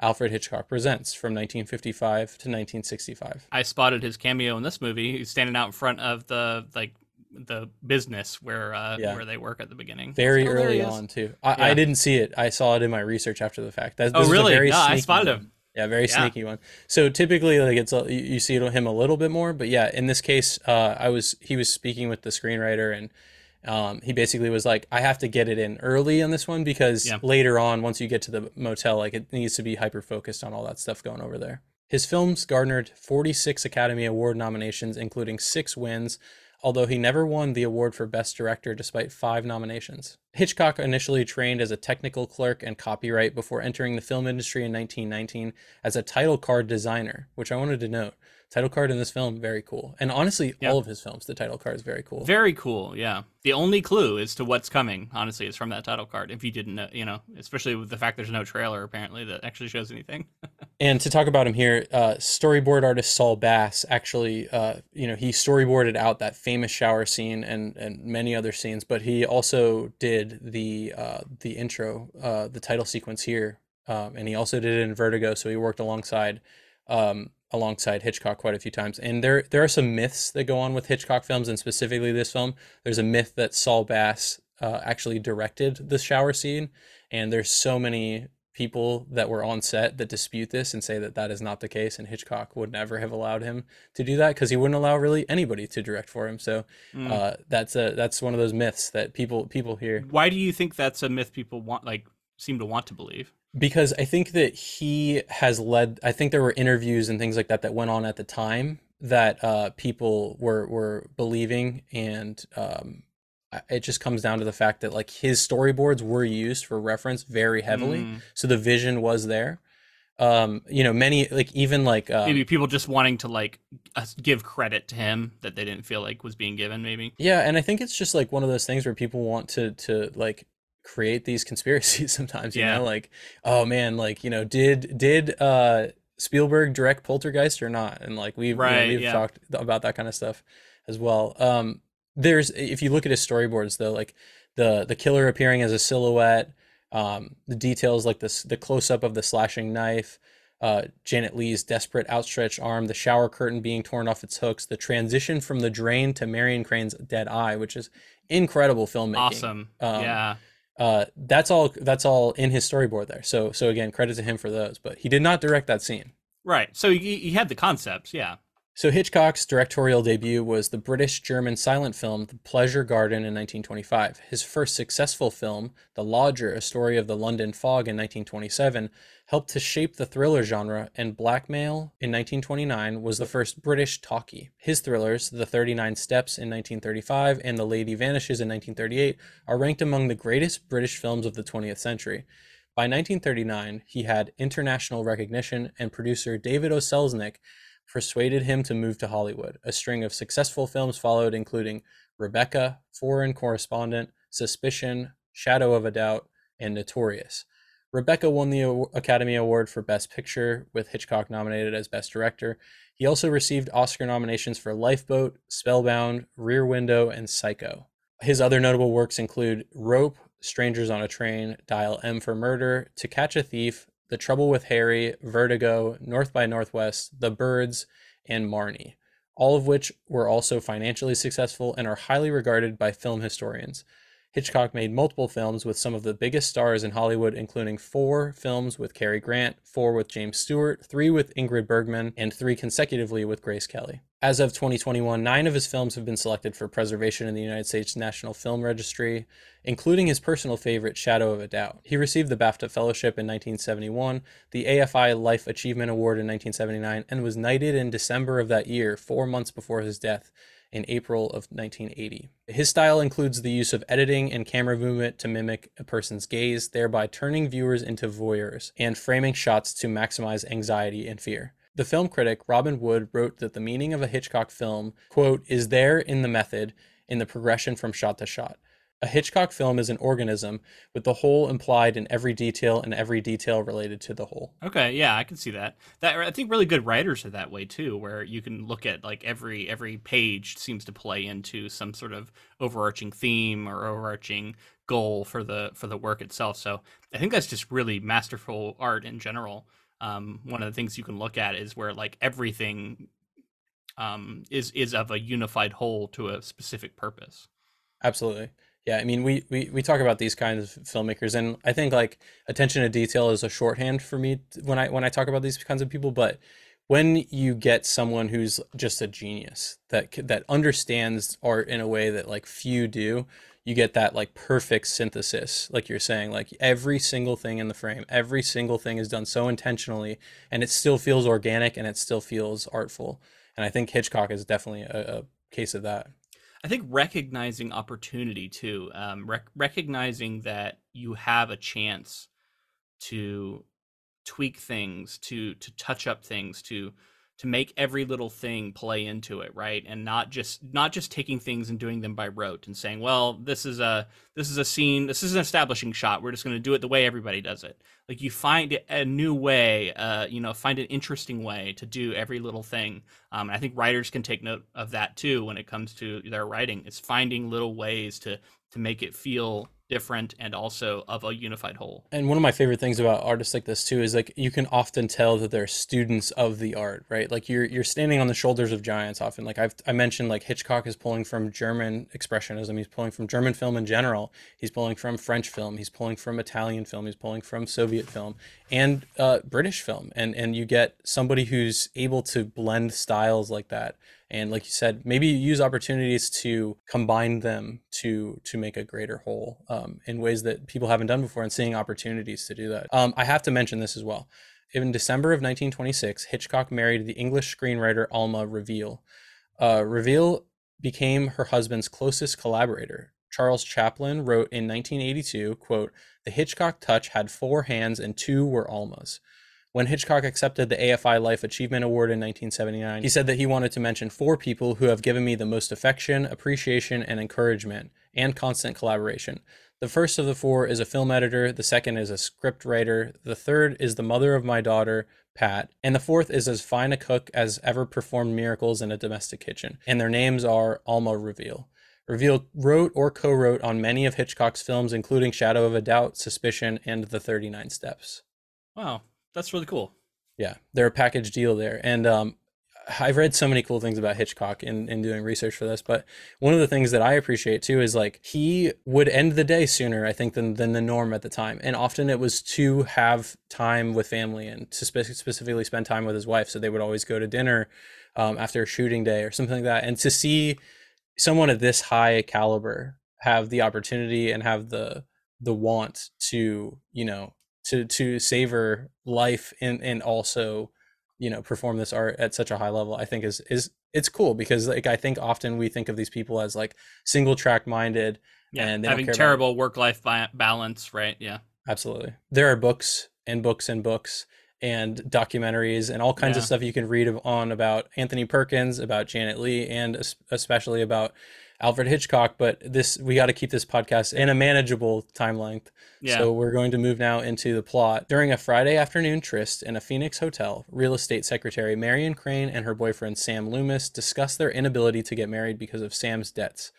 Alfred Hitchcock Presents from 1955 to 1965. I spotted his cameo in this movie. He's standing out in front of the like the business where uh, Yeah. where they work at the beginning. Very Oh, early on, too. I, I didn't see it. I saw it in my research after the fact. That, Oh, this is a really? very No, I sneaky spotted one. him. Yeah, very Yeah. sneaky one. So typically, like it's a, you you see him a little bit more, but yeah, in this case, uh, I was he was speaking with the screenwriter, and um, he basically was like, I have to get it in early on this one because Yeah. later on, once you get to the motel, like it needs to be hyper focused on all that stuff going over there. His films garnered 46 Academy Award nominations, including six wins, although he never won the award for Best Director despite five nominations. Hitchcock initially trained as a technical clerk and copyright before entering the film industry in 1919 as a title card designer, which I wanted to note. Title card in this film, very cool. And honestly, all of his films, the title card is very cool. Very cool. Yeah. The only clue as to what's coming, honestly, is from that title card. If you didn't know, you know, especially with the fact there's no trailer apparently that actually shows anything. And to talk about him here, uh, storyboard artist Saul Bass actually, uh, you know, he storyboarded out that famous shower scene and and many other scenes, but he also did the uh, the intro, uh, the title sequence here, um, and he also did it in Vertigo. So he worked alongside um, alongside Hitchcock quite a few times. And there there are some myths that go on with Hitchcock films, and specifically this film. There's a myth that Saul Bass uh, actually directed the shower scene, and there's so many people that were on set that dispute this and say that that is not the case and Hitchcock would never have allowed him to do that because he wouldn't allow really anybody to direct for him so Mm. uh, that's a that's one of those myths that people people hear Why do you think that's a myth people want like seem to want to believe? Because I think that he has led. I think there were interviews and things like that that went on at the time that uh, people were were believing, and um, it just comes down to the fact that like his storyboards were used for reference very heavily, Mm. so the vision was there. Um, you know, many like even like um, maybe people just wanting to like give credit to him that they didn't feel like was being given. Maybe. Yeah, and I think it's just like one of those things where people want to to like create these conspiracies sometimes, you Yeah. know, like oh man, like, you know, did did uh Spielberg direct Poltergeist or not? And like we've you know, we've yeah. talked about that kind of stuff as well. Um there's if you look at his storyboards though, like the the killer appearing as a silhouette, um the details like this the close up of the slashing knife, uh, Janet Leigh's desperate outstretched arm, the shower curtain being torn off its hooks, the transition from the drain to Marion Crane's dead eye, which is incredible filmmaking. Awesome. Um, yeah. Uh, that's all. That's all in his storyboard there. So, so again, credit to him for those. But he did not direct that scene. Right. So he, he had the concepts. Yeah. So Hitchcock's directorial debut was the British-German silent film The Pleasure Garden in 1925. His first successful film, The Lodger: A Story of the London Fog in 1927, helped to shape the thriller genre, and Blackmail in 1929 was the first British talkie. His thrillers, The 39 Steps in 1935 and The Lady Vanishes in 1938, are ranked among the greatest British films of the 20th century. By 1939, he had international recognition, and producer David O. Selznick persuaded him to move to Hollywood. A string of successful films followed, including Rebecca, Foreign Correspondent, Suspicion, Shadow of a Doubt, and Notorious. Rebecca won the Academy Award for Best Picture, with Hitchcock nominated as Best Director. He also received Oscar nominations for Lifeboat, Spellbound, Rear Window, and Psycho. His other notable works include Rope, Strangers on a Train, Dial M for Murder, To Catch a Thief, The Trouble with Harry, Vertigo, North by Northwest, The Birds, and Marnie, all of which were also financially successful and are highly regarded by film historians. Hitchcock made multiple films with some of the biggest stars in Hollywood, including four films with Cary Grant, four with James Stewart, three with Ingrid Bergman, and three consecutively with Grace Kelly. As of 2021, nine of his films have been selected for preservation in the United States National Film Registry, including his personal favorite, Shadow of a Doubt. He received the BAFTA Fellowship in 1971, the AFI Life Achievement Award in 1979, and was knighted in December of that year, four months before his death in April of 1980. His style includes the use of editing and camera movement to mimic a person's gaze, thereby turning viewers into voyeurs, and framing shots to maximize anxiety and fear. The film critic Robin Wood wrote that the meaning of a Hitchcock film, quote, is there in the method, in the progression from shot to shot. A Hitchcock film is an organism with the whole implied in every detail and every detail related to the whole. Okay, yeah, I can see that. That I think really good writers are that way too, where you can look at like every every page seems to play into some sort of overarching theme or overarching goal for the for the work itself. So I think that's just really masterful art in general. Um, one of the things you can look at is where like everything um, is is of a unified whole to a specific purpose. Absolutely. Yeah, I mean, we, we we talk about these kinds of filmmakers, and I think like attention to detail is a shorthand for me when I when I talk about these kinds of people. But when you get someone who's just a genius that that understands art in a way that like few do, you get that like perfect synthesis, like you're saying, like every single thing in the frame, every single thing is done so intentionally, and it still feels organic and it still feels artful. And I think Hitchcock is definitely a, a case of that. I think recognizing opportunity too, um, rec- recognizing that you have a chance to tweak things, to to touch up things, to to make every little thing play into it right? And not just not just taking things and doing them by rote and saying well this is a this is a scene this is an establishing shot. We're just going to do it the way everybody does it. Like you find a new way uh, you know find an interesting way to do every little thing. Um, and i think writers can take note of that too when it comes to their writing it's finding little ways to to make it feel different and also of a unified whole. And one of my favorite things about artists like this too is like you can often tell that they're students of the art, right? Like you're you're standing on the shoulders of giants often. Like I've I mentioned like Hitchcock is pulling from German expressionism, he's pulling from German film in general, he's pulling from French film, he's pulling from Italian film, he's pulling from Soviet film and uh, British film. And and you get somebody who's able to blend styles like that and like you said maybe you use opportunities to combine them to to make a greater whole um, in ways that people haven't done before and seeing opportunities to do that. Um, i have to mention this as well. In december of 1926 hitchcock married the english screenwriter alma reville uh, reville became her husband's closest collaborator. Charles champlin wrote in 1982 quote the hitchcock touch had four hands and two were alma's when Hitchcock accepted the AFI Life Achievement Award in 1979, he said that he wanted to mention four people who have given me the most affection, appreciation, and encouragement, and constant collaboration. The first of the four is a film editor, the second is a script writer, the third is the mother of my daughter, Pat, and the fourth is as fine a cook as ever performed miracles in a domestic kitchen. And their names are Alma Reville. Reville wrote or co wrote on many of Hitchcock's films, including Shadow of a Doubt, Suspicion, and The 39 Steps. Wow, that's really cool. Yeah, they're a package deal there, and um, I've read so many cool things about Hitchcock in, in doing research for this, but one of the things that I appreciate too is like he would end the day sooner, I think, than, than the norm at the time. And often it was to have time with family and to spe- specifically spend time with his wife. So they would always go to dinner um, after a shooting day or something like that. And to see someone of this high caliber have the opportunity and have the the want to, you know, to to savor life and and also you know perform this art at such a high level i think is is it's cool because like i think often we think of these people as like single track minded yeah, and having terrible work life balance right? Yeah. Absolutely. There are books and books and books and documentaries and all kinds yeah. of stuff you can read on about anthony perkins about janet Leigh, and especially about Alfred Hitchcock, but this we got to keep this podcast in a manageable time length. Yeah. So we're going to move now into the plot. During a Friday afternoon tryst in a Phoenix hotel, real estate secretary Marion Crane and her boyfriend Sam Loomis discuss their inability to get married because of Sam's debts.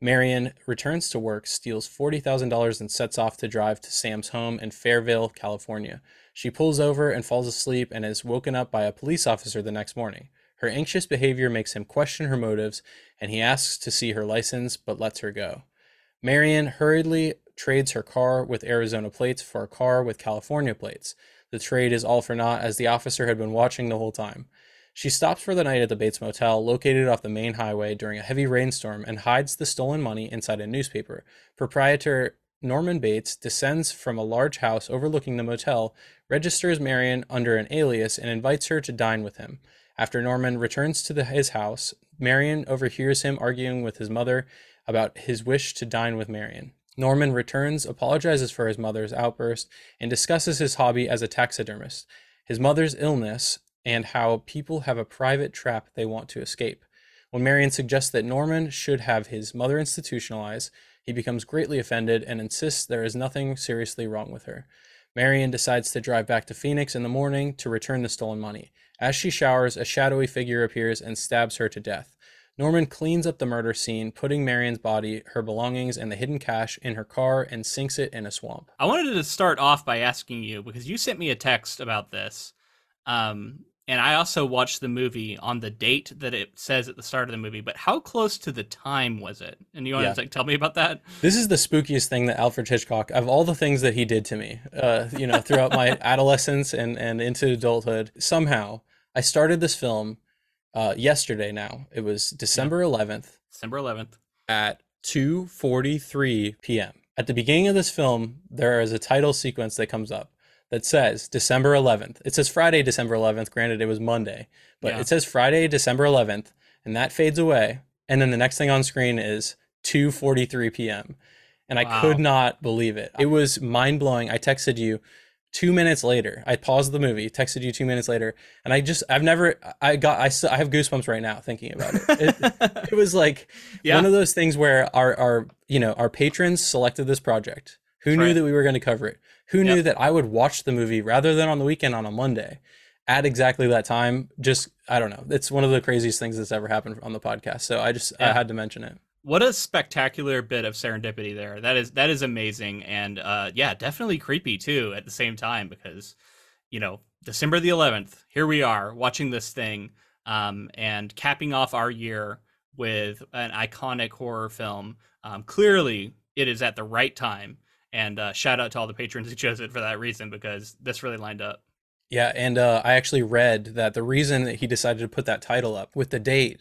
Marion returns to work, steals $40,000 and sets off to drive to Sam's home in Fairvale, California. She pulls over and falls asleep and is woken up by a police officer the next morning. Her anxious behavior makes him question her motives, and he asks to see her license but lets her go. Marion hurriedly trades her car with Arizona plates for a car with California plates. The trade is all for naught as the officer had been watching the whole time. She stops for the night at the Bates Motel, located off the main highway during a heavy rainstorm, and hides the stolen money inside a newspaper. Proprietor Norman Bates descends from a large house overlooking the motel, registers Marion under an alias, and invites her to dine with him. After Norman returns to the, his house, Marion overhears him arguing with his mother about his wish to dine with Marion. Norman returns, apologizes for his mother's outburst, and discusses his hobby as a taxidermist, his mother's illness, and how people have a private trap they want to escape. When Marion suggests that Norman should have his mother institutionalized, he becomes greatly offended and insists there is nothing seriously wrong with her. Marion decides to drive back to Phoenix in the morning to return the stolen money. As she showers, a shadowy figure appears and stabs her to death. Norman cleans up the murder scene, putting Marion's body, her belongings, and the hidden cash in her car and sinks it in a swamp. I wanted to start off by asking you because you sent me a text about this. Um, and I also watched the movie on the date that it says at the start of the movie. But how close to the time was it? And you want Yeah. to like, tell me about that? This is the spookiest thing that Alfred Hitchcock, of all the things that he did to me, uh, you know, throughout my adolescence and, and into adulthood, somehow I started this film uh, yesterday now. It was December 11th December 11th. at 2:43 p.m. At the beginning of this film, there is a title sequence that comes up that says December 11th. It says Friday, December 11th. Granted, it was Monday, but Yeah. it says Friday, December 11th, and that fades away. And then the next thing on screen is 2:43 p.m. And I could not believe it. It was mind blowing. I texted you two minutes later. I paused the movie, texted you two minutes later, and I just I've never I got I still I have goosebumps right now thinking about it. It, it was like Yeah. one of those things where our our you know our patrons selected this project. Who That's knew right. that we were going to cover it? Who knew that I would watch the movie rather than on the weekend on a Monday at exactly that time? Just I don't know. It's one of the craziest things that's ever happened on the podcast. So I just I had to mention it. What a spectacular bit of serendipity there. That is that is amazing and uh yeah, definitely creepy too at the same time because you know, December the 11th, here we are watching this thing um and capping off our year with an iconic horror film. Um clearly it is at the right time and uh shout out to all the patrons who chose it for that reason because this really lined up. Yeah, and uh, I actually read that the reason that he decided to put that title up with the date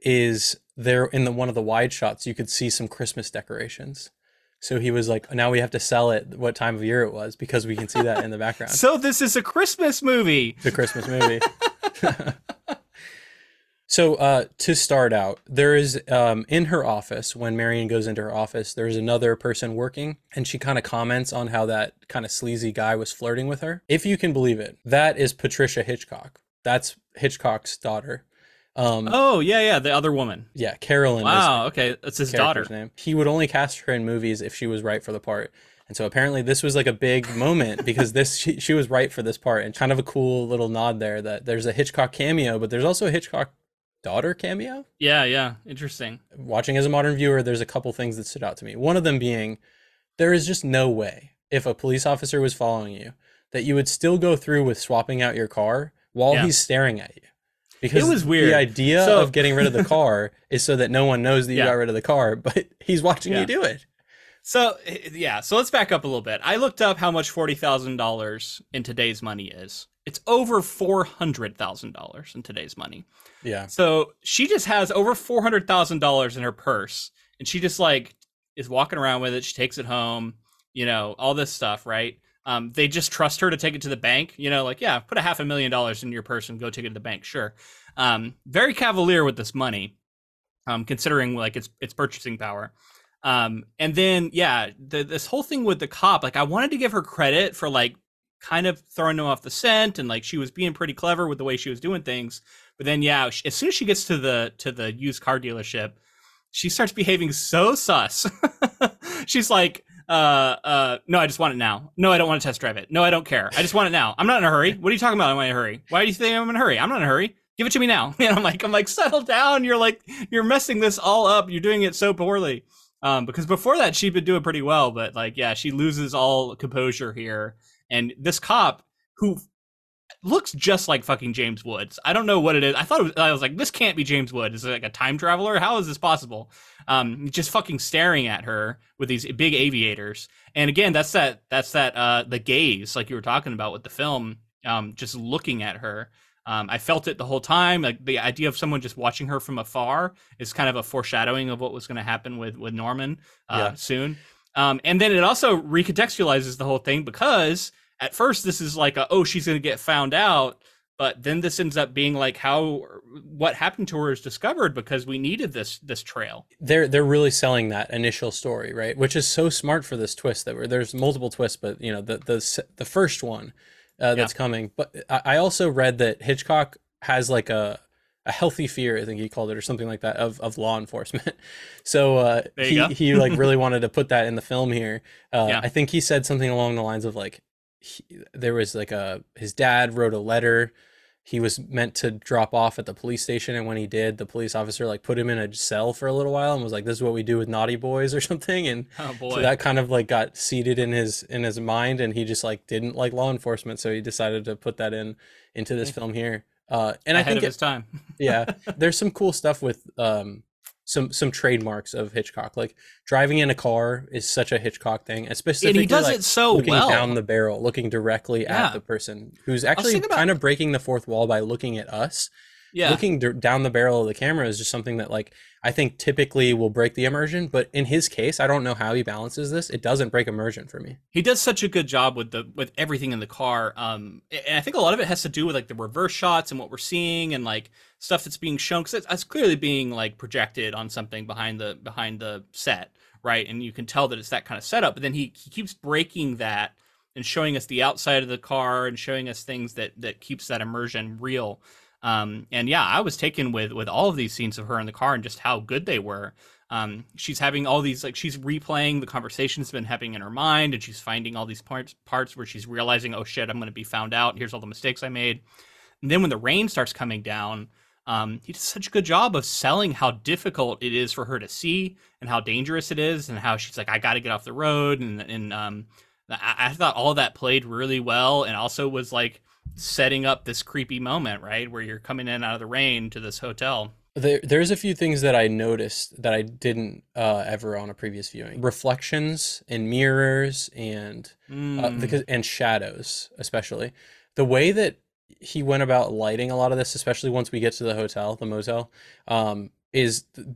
is there in the one of the wide shots you could see some Christmas decorations. So he was like, now we have to sell it what time of year it was because we can see that in the background. So this is a Christmas movie. the Christmas movie. so uh, to start out, there is um, in her office when Marion goes into her office, there's another person working, and she kind of comments on how that kind of sleazy guy was flirting with her. If you can believe it, that is Patricia Hitchcock. That's Hitchcock's daughter. Um, Oh, yeah, yeah, the other woman. yeah, Carolyn. is Wow, okay, that's his daughter. character's name. He would only cast her in movies if she was right for the part. And so apparently this was like a big moment because this she, she was right for this part and kind of a cool little nod there that there's a Hitchcock cameo, but there's also a Hitchcock daughter cameo. Yeah, yeah, interesting. Watching as a modern viewer, there's a couple things that stood out to me. One of them being there is just no way if a police officer was following you that you would still go through with swapping out your car while Yeah. he's staring at you. Because it was weird. The idea So- of getting rid of the car is so that no one knows that you Yeah. got rid of the car, but he's watching Yeah. you do it. So eh, yeah, so let's back up a little bit. I looked up how much forty thousand dollars in today's money is. It's over four hundred thousand dollars in today's money. Yeah. So she just has over four hundred thousand dollars in her purse, and she just like is walking around with it. She takes it home, you know, all this stuff, right? Um, they just trust her to take it to the bank, you know, like yeah, put a half a million dollars in your purse and go take it to the bank, sure. Um, very cavalier with this money, um, considering like its its purchasing power. Um, and then yeah, the, this whole thing with the cop, like I wanted to give her credit for like kind of throwing him off the scent, and like she was being pretty clever with the way she was doing things. But then yeah, as soon as she gets to the to the used car dealership, she starts behaving so sus. She's like, uh, uh, no, I just want it now. No, I don't want to test drive it. No, I don't care. I just want it now. I'm not in a hurry. What are you talking about? I'm in a hurry. Why do you think I'm in a hurry? I'm not in a hurry. Give it to me now. And I'm like, I'm like, settle down. You're like, you're messing this all up. You're doing it so poorly. Um, because before that she'd been doing pretty well, but like, yeah, she loses all composure here. And this cop who looks just like fucking James Woods. I don't know what it is. I thought it was, I was like, this can't be James Woods. Is it like a time traveler? How is this possible? Um, just fucking staring at her with these big aviators. And again, that's that that's that uh the gaze, like you were talking about with the film, um, just looking at her. Um, I felt it the whole time. Like the idea of someone just watching her from afar is kind of a foreshadowing of what was going to happen with with Norman uh, Yeah. soon. Um, and then it also recontextualizes the whole thing because at first this is like a, oh she's going to get found out, but then this ends up being like how what happened to her is discovered because we needed this this trail. they're they're really selling that initial story, right? Which is so smart for this twist that we're, there's multiple twists, but you know the the the first one uh, that's coming. But I, I also read that Hitchcock has like a a healthy fear, I think he called it, or something like that, of of law enforcement. So uh, he he like really wanted to put that in the film here. Uh, Yeah. I think he said something along the lines of like he, there was like a his dad wrote a letter. He was meant to drop off at the police station and when he did the police officer like put him in a cell for a little while and was like this is what we do with naughty boys or something and Oh so that kind of like got seated in his in his mind and he just like didn't like law enforcement so he decided to put that in into this film here. Uh and i think of it, his time. yeah. There's some cool stuff with um some some trademarks of hitchcock like driving in a car is such a hitchcock thing especially and he does like, it so looking well. down the barrel, looking directly Yeah. at the person who's actually about- kind of breaking the fourth wall by looking at us. Yeah. Looking d- down the barrel of the camera is just something that, like, I think typically will break the immersion. But in his case, I don't know how he balances this. It doesn't break immersion for me. he does such a good job with the with everything in the car um and i think a lot of it has to do with like the reverse shots and what we're seeing and like stuff that's being shown because it's, it's clearly being like projected on something behind the behind the set right and you can tell that it's that kind of setup but then he, he keeps breaking that and showing us the outside of the car and showing us things that that keeps that immersion real um and yeah i was taken with with all of these scenes of her in the car and just how good they were. Um, she's having all these like she's replaying the conversations been happening in her mind and she's finding all these parts parts where she's realizing oh shit i'm going to be found out. Here's all the mistakes i made. And then when the rain starts coming down um, he does such a good job of selling how difficult it is for her to see and how dangerous it is and how she's like i got to get off the road. And and um, I, I thought all that played really well and also was like setting up this creepy moment right where you're coming in out of the rain to this hotel There, there's a few things that I noticed that I didn't uh, ever on a previous viewing. Reflections and mirrors and uh, Mm. because and shadows especially the way that he went about lighting a lot of this especially once we get to the hotel the motel um is th-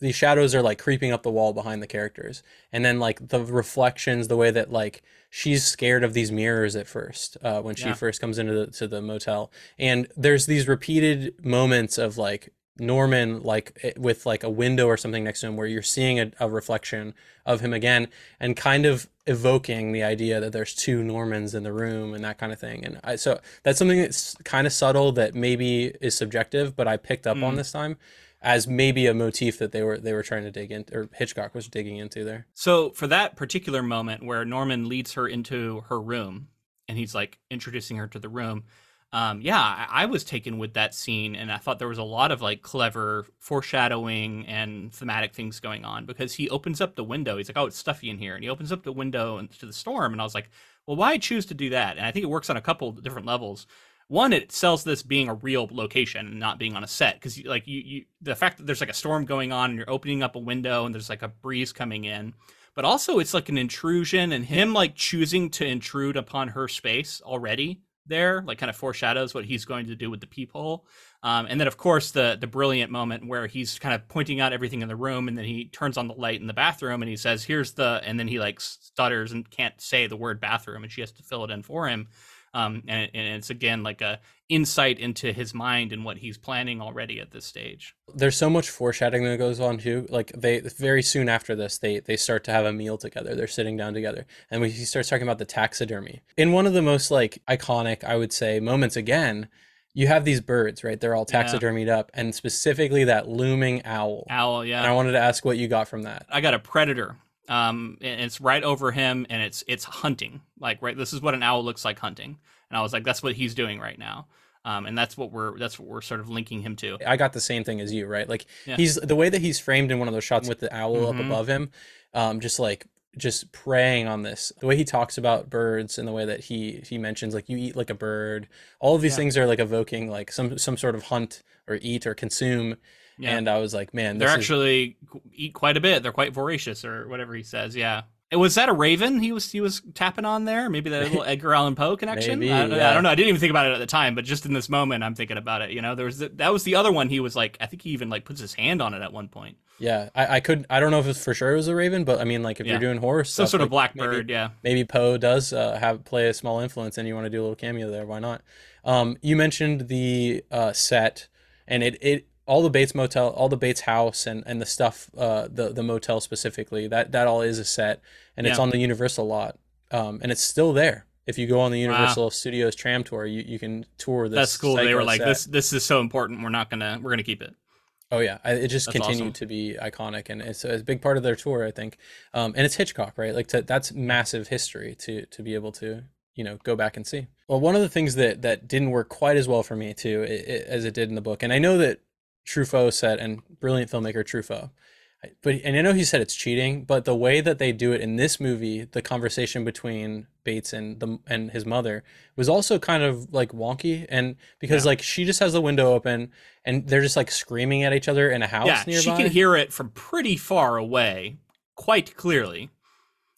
the shadows are like creeping up the wall behind the characters and then like the reflections the way that like she's scared of these mirrors at first uh, when she Yeah. first comes into the, to the motel and there's these repeated moments of like Norman like eh, with like a window or something next to him where you're seeing a, a reflection of him again and kind of evoking the idea that there's two Normans in the room and that kind of thing. And I, so that's something that's kind of subtle that maybe is subjective, but I picked up on Mm. this time as maybe a motif that they were they were trying to dig into or Hitchcock was digging into there. So for that particular moment where Norman leads her into her room and he's like introducing her to the room, um, yeah, I, I was taken with that scene and I thought there was a lot of like clever foreshadowing and thematic things going on because he opens up the window. He's like, "Oh, it's stuffy in here," and he opens up the window into the storm, and I was like, "Well, why choose to do that?" And I think it works on a couple different levels. One, it sells this being a real location and not being on a set because like you, you the fact that there's like a storm going on and you're opening up a window and there's like a breeze coming in but also it's like an intrusion and him like choosing to intrude upon her space already there like kind of foreshadows what he's going to do with the peephole um, and then of course the the brilliant moment where he's kind of pointing out everything in the room and then he turns on the light in the bathroom and he says here's the and then he like stutters and can't say the word bathroom and she has to fill it in for him um, and, and it's again like a insight into his mind and what he's planning already at this stage There's so much foreshadowing that goes on too. Like they very soon after this, they they start to have a meal together. They're sitting down together, and we, he starts talking about the taxidermy. In one of the most like iconic, I would say, moments again, you have these birds, right? They're all Yeah. taxidermied up, and specifically that looming owl. owl yeah And I wanted to ask what you got from that. I got a predator. Um, and it's right over him, and it's it's hunting. Like right, this is what an owl looks like hunting. And I was like, that's what he's doing right now. Um, and that's what we're that's what we're sort of linking him to. I got the same thing as you, right? Like Yeah. he's the way that he's framed in one of those shots with the owl up Mhm. above him, um, just like just preying on this. The way he talks about birds and the way that he he mentions like you eat like a bird. All of these Yeah. things are like evoking like some some sort of hunt or eat or consume. Yeah. And I was like, man, They're this is actually eat quite a bit. They're quite voracious, or whatever he says. Yeah. Was that a raven he was he was tapping on there? Maybe the little Edgar Allan Poe connection. Maybe, I, don't- I don't know. I didn't even think about it at the time, but just in this moment, I'm thinking about it. You know, there was the, that was the other one. He was like, I think he even like puts his hand on it at one point. yeah. I, I could I don't know if it's for sure it was a raven, but I mean like if Yeah. you're doing horror Some stuff, sort of like, blackbird. maybe, yeah. maybe Poe does uh, have play a small influence and you want to do a little cameo there, why not? Um, you mentioned the uh, set and it, it all the Bates motel, all the Bates house and, and the stuff, uh, the, the motel specifically, that, that all is a set and it's on the Universal lot. Um, and it's still there. If you go on the Wow. Universal Studios tram tour, you, you can tour this. That's cool. They were like, set. this this is so important. We're not gonna we're gonna keep it. Oh yeah, I, it just That's continued awesome. to be iconic, and it's a, big part of their tour, I think. Um, and it's Hitchcock, right? Like to, that's massive history to to be able to you know go back and see. Well, one of the things that that didn't work quite as well for me too, i i as it did in the book, and I know that Truffaut said, and brilliant filmmaker Truffaut, but and I know he said it's cheating, but the way that they do it in this movie, the conversation between Bates and the and his mother was also kind of like wonky, and because Yeah. like she just has the window open and they're just like screaming at each other in a house yeah, nearby. she can hear it from pretty far away, quite clearly.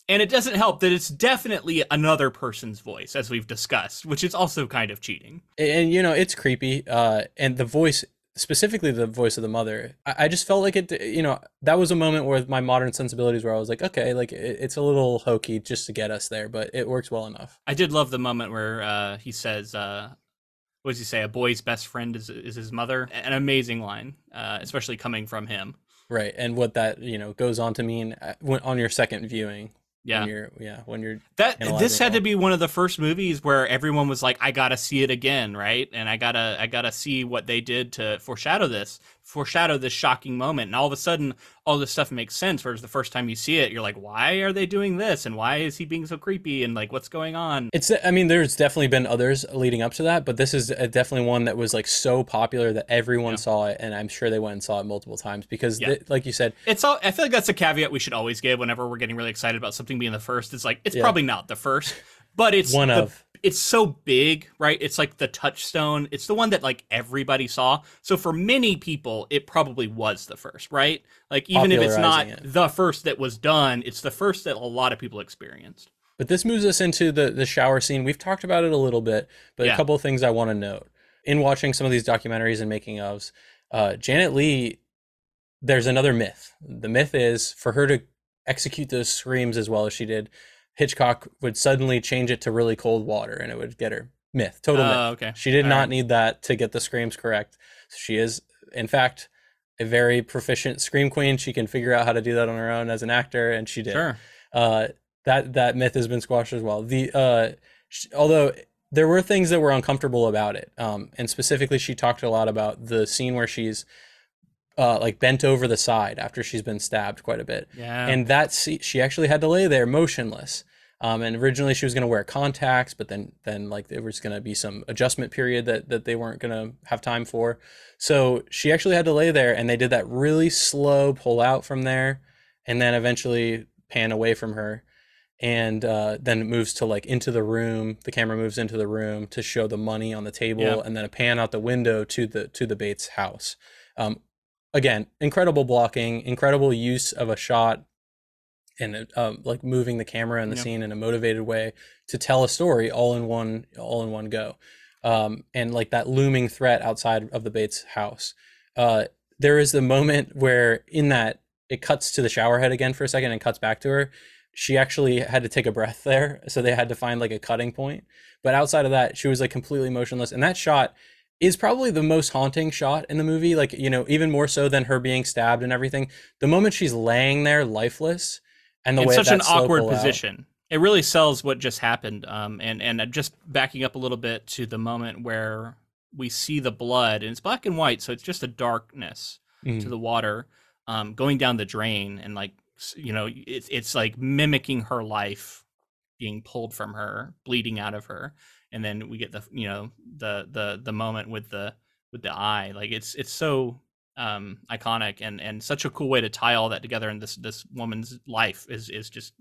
And it doesn't help that it's definitely another person's voice, as we've discussed, which is also kind of cheating. and you know it's creepy uh and the voice specifically the voice of the mother I, I just felt like it you know that was a moment where my modern sensibilities where i was like okay like it, it's a little hokey just to get us there but it works well enough I did love the moment where uh, he says, uh, "What does he say? A boy's best friend is is his mother." An amazing line, uh, especially coming from him. right and what that you know goes on to mean uh, on your second viewing Yeah, when you're yeah when you're that this had to be one of the first movies where everyone was like, "I gotta see it again," right? And I gotta, I gotta see what they did to foreshadow this, foreshadow this shocking moment. And all of a sudden, all this stuff makes sense. Whereas the first time you see it, you're like, "Why are they doing this? And why is he being so creepy? And like, what's going on?" It's. I mean, there's definitely been others leading up to that, but this is uh, definitely one that was like so popular that everyone Yeah. saw it, and I'm sure they went and saw it multiple times because, Yeah. th- like you said, It's all. I feel like that's a caveat we should always give whenever we're getting really excited about something being the first. It's like it's Yeah. probably not the first, but it's one the of it's so big, right? It's like the touchstone. It's the one that like everybody saw. So for many people, it probably was the first, right? Like even if it's not it. the first that was done, it's the first that a lot of people experienced. But this moves us into the the shower scene. We've talked about it a little bit, but Yeah. a couple of things I want to note in watching some of these documentaries and making ofs. Uh, Janet Leigh, there's another myth. The myth is for her to execute those screams as well as she did, Hitchcock would suddenly change it to really cold water and it would get her. Myth, total myth. Oh, okay. She did All not right. need that to get the screams correct. She is, in fact, a very proficient scream queen. She can figure out how to do that on her own as an actor, and she did Sure. uh, that that myth has been squashed as well. The uh, sh- although there were things that were uncomfortable about it, um, and specifically she talked a lot about the scene where she's uh, like bent over the side after she's been stabbed quite a bit, Yeah. and that she actually had to lay there motionless. Um, and originally she was going to wear contacts, but then then like there was going to be some adjustment period that that they weren't going to have time for. So she actually had to lay there, and they did that really slow pull out from there, and then eventually pan away from her, and uh, then it moves to like into the room. The camera moves into the room to show the money on the table, Yeah. and then a pan out the window to the to the Bates house. Um, again, incredible blocking, incredible use of a shot, and um, like moving the camera and the Yeah. scene in a motivated way to tell a story all in one all in one go. Um, and like that looming threat outside of the Bates house. Uh, there is the moment where in that it cuts to the shower head again for a second and cuts back to her. She actually had to take a breath there, so they had to find like a cutting point. But outside of that, she was like completely motionless. And that shot is probably the most haunting shot in the movie. Like you know, even more so than her being stabbed and everything. The moment she's laying there lifeless, and the way such an awkward pull out- position. It really sells what just happened. Um, and and just backing up a little bit to the moment where we see the blood, and it's black and white, so it's just a darkness Mhm. to the water, um, going down the drain, and like you know, it's it's like mimicking her life being pulled from her, bleeding out of her, and then we get the you know the the the moment with the with the eye. Like it's it's so um iconic and and such a cool way to tie all that together and this this woman's life is is just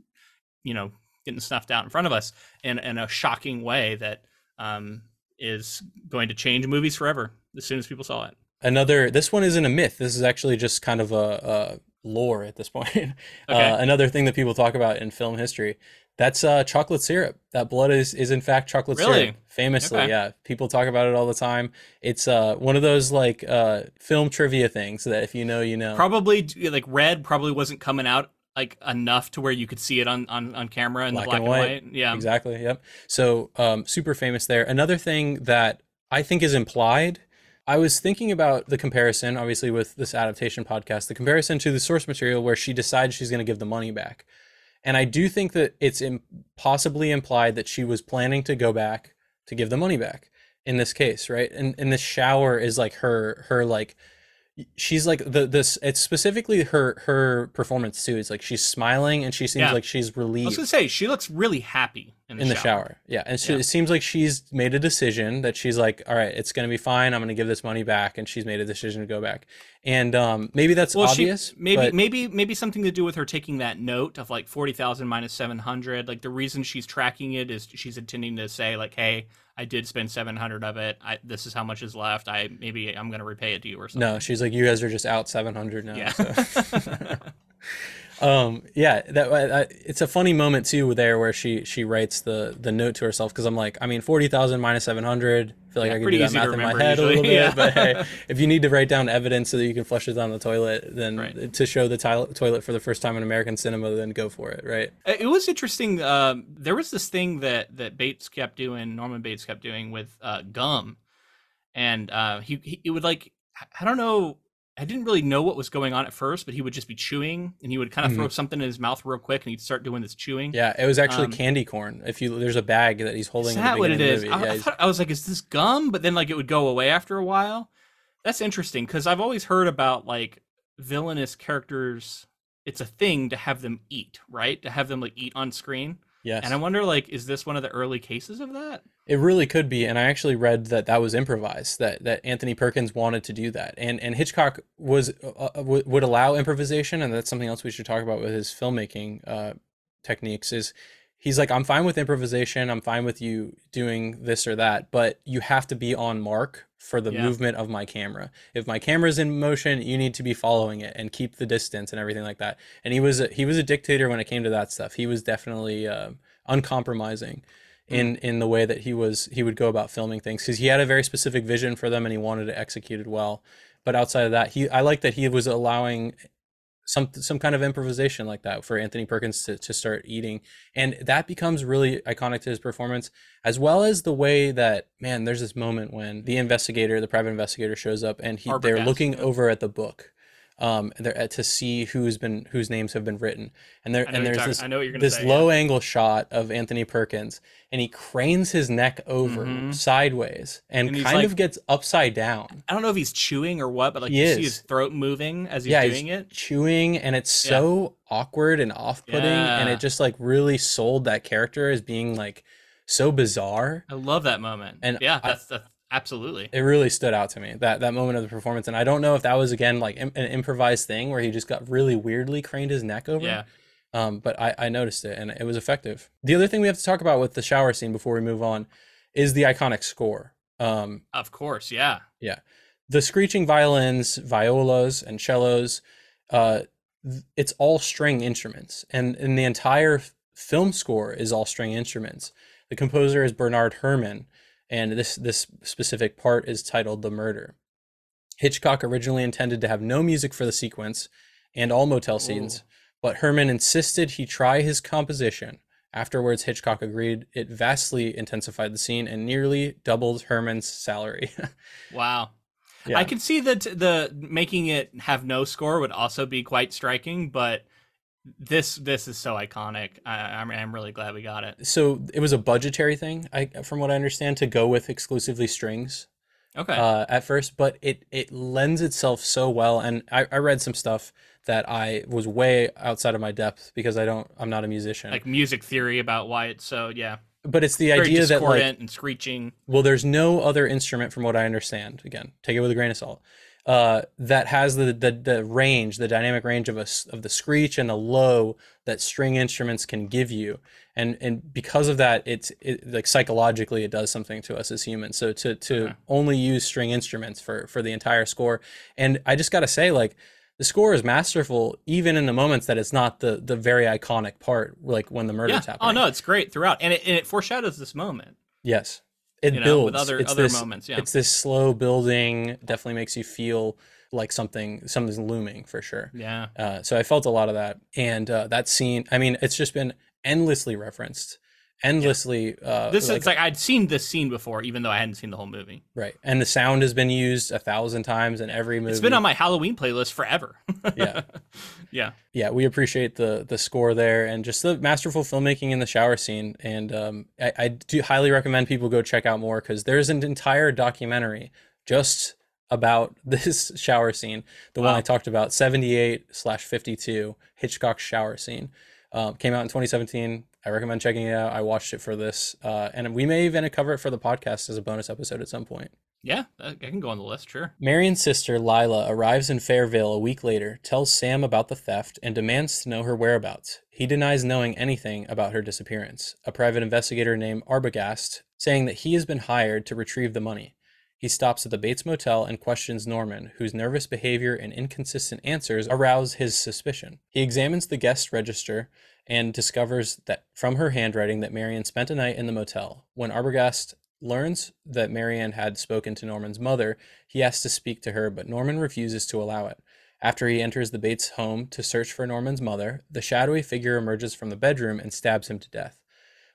you know getting snuffed out in front of us in in a shocking way that um, is going to change movies forever as soon as people saw it. Another, this one isn't a myth. This is actually just kind of a, a lore at this point. Okay. Uh, another thing that people talk about in film history. That's uh, chocolate syrup. That blood is is in fact chocolate Really? syrup. Famously, Okay. yeah. People talk about it all the time. It's uh, one of those like uh, film trivia things that if you know, you know. Probably like red probably wasn't coming out like enough to where you could see it on on, on camera in Black the black and and white. white. Yeah. Exactly. Yep. So um, super famous there. Another thing that I think is implied. I was thinking about the comparison, obviously, with this adaptation podcast, the comparison to the source material where she decides she's going to give the money back. And I do think that it's Im- possibly implied that she was planning to go back to give the money back in this case, right? And and the shower is like her her like she's like the this it's specifically her her performance too. It's like she's smiling and she seems Yeah. like she's relieved. I was gonna say she looks really happy in the, in the shower. shower. Yeah, and she, Yeah. it seems like she's made a decision that she's like, all right, it's gonna be fine. I'm gonna give this money back, and she's made a decision to go back. And um, maybe that's Well, obvious. she maybe but maybe maybe something to do with her taking that note of like forty thousand minus seven hundred. Like the reason she's tracking it is she's intending to say like, hey, I did spend seven hundred of it. I, this is how much is left. I maybe I'm gonna repay it to you or something. no, she's like, you guys are just out 700 now. Yeah. So. um, yeah, that I, it's a funny moment too there where she she writes the the note to herself because I'm like, I mean, 40,000 minus 700. I feel like Yeah, I can pretty do that math in my head a little usually, bit. yeah. But hey, if you need to write down evidence so that you can flush it down the toilet, then Right. to show the toilet for the first time in American cinema, then go for it, right? It was interesting. Um, there was this thing that that Bates kept doing, Norman Bates kept doing with uh, gum, and uh, he, he it would like I don't know. I didn't really know what was going on at first, but he would just be chewing, and he would kind of throw something in his mouth real quick, and he'd start doing this chewing. Mm-hmm. Yeah, it was actually Um, candy corn. If you there's a bag that he's holding. Is that what it is? I, movie. I, thought, I was like, is this gum? But then like it would go away after a while. That's interesting because I've always heard about like villainous characters. It's a thing to have them eat, right? To have them like eat on screen. Yes, And I wonder, like, is this one of the early cases of that? it really could be. And I actually read that that was improvised. That that Anthony Perkins wanted to do that, and and Hitchcock was uh, uh, would would allow improvisation, and that's something else we should talk about with his filmmaking uh, techniques. Is he's like, I'm fine with improvisation. I'm fine with you doing this or that, but you have to be on mark for the Yeah. movement of my camera. If my camera's in motion, you need to be following it and keep the distance and everything like that. And he was a, he was a dictator when it came to that stuff. He was definitely uh, uncompromising in in the way that he was he would go about filming things because he had a very specific vision for them and he wanted it executed well. But outside of that, he I like that he was allowing some some kind of improvisation like that for Anthony Perkins to, to start eating. And that becomes really iconic to his performance, as well as the way that, man, there's this moment when the investigator, the private investigator shows up and he they're looking over at the book. Um, uh, to see who's been whose names have been written, and there and there's talking- this I know what you're gonna this say. yeah. low angle shot of Anthony Perkins, and he cranes his neck over Mhm. sideways and, And kind like- of gets upside down. I don't know if he's chewing or what, but like He you is. see his throat moving as he's yeah, doing he's it. chewing, and it's Yeah. so awkward and off-putting, and it just like really sold that character as being like so bizarre. I love that moment. And yeah, that's, that's absolutely. It really stood out to me that that moment of the performance, and I don't know if that was again like im- an improvised thing where he just got really weirdly craned his neck over. Yeah. Um, but I, I noticed it and it was effective. The other thing we have to talk about with the shower scene before we move on is the iconic score. Um, Of course, yeah. Yeah. The screeching violins, violas, and cellos, uh, it's all string instruments, and and the entire film score is all string instruments. The composer is Bernard Herrmann, and this this specific part is titled "The Murder." Hitchcock originally intended to have no music for the sequence and all motel scenes, Ooh. but Herrmann insisted he try his composition. Afterwards, Hitchcock agreed. It vastly intensified the scene and nearly doubled Herrmann's salary. Wow. Yeah. I can see that the making it have no score would also be quite striking, but this this is so iconic. I, I'm I'm really glad we got it. so it was a budgetary thing I, from what i understand to go with exclusively strings Okay. uh, at first but it it lends itself so well and I, I read some stuff that i was way outside of my depth because i don't i'm not a musician like music theory about why it's so yeah. but it's the Very idea that like and screeching. well there's no other instrument from what i understand again take it with a grain of salt uh, that has the, the the range, the dynamic range of a of the screech and the low that string instruments can give you, and and because of that, it's it, like psychologically it does something to us as humans. So to to okay. only use string instruments for for the entire score, and I just gotta say like the score is masterful even in the moments that it's not the the very iconic part like when the murder's yeah. happening. Oh no, it's great throughout, and it and it foreshadows this moment. Yes, it you know, builds with other it's other this, moments. Yeah, it's this slow building. Definitely makes you feel like something something's looming for sure. Yeah. Uh, so I felt a lot of that, and uh, that scene. I mean, it's just been endlessly referenced endlessly. Yeah. Uh, this like, is like I'd seen this scene before, even though I hadn't seen the whole movie. Right, and the sound has been used a thousand times in every movie. It's been on my Halloween playlist forever. yeah, yeah, yeah. We appreciate the the score there and just the masterful filmmaking in the shower scene. And um, I, I do highly recommend people go check out more because there's an entire documentary just about this shower scene, the wow. one I talked about, 78 slash 52 Hitchcock shower scene. Um, came out in 2017. I recommend checking it out. I watched it for this, uh, and we may even cover it for the podcast as a bonus episode at some point. Yeah, I can go on the list, sure. Marion's sister, Lila, arrives in Fairvale a week later, tells Sam about the theft, and demands to know her whereabouts. He denies knowing anything about her disappearance. A private investigator named Arbogast, saying that he has been hired to retrieve the money. He stops at the Bates Motel and questions Norman, whose nervous behavior and inconsistent answers arouse his suspicion. He examines the guest register and discovers that from her handwriting that Marion spent a night in the motel. When Arbogast learns that Marion had spoken to Norman's mother, he asks to speak to her, but Norman refuses to allow it. After he enters the Bates home to search for Norman's mother, the shadowy figure emerges from the bedroom and stabs him to death.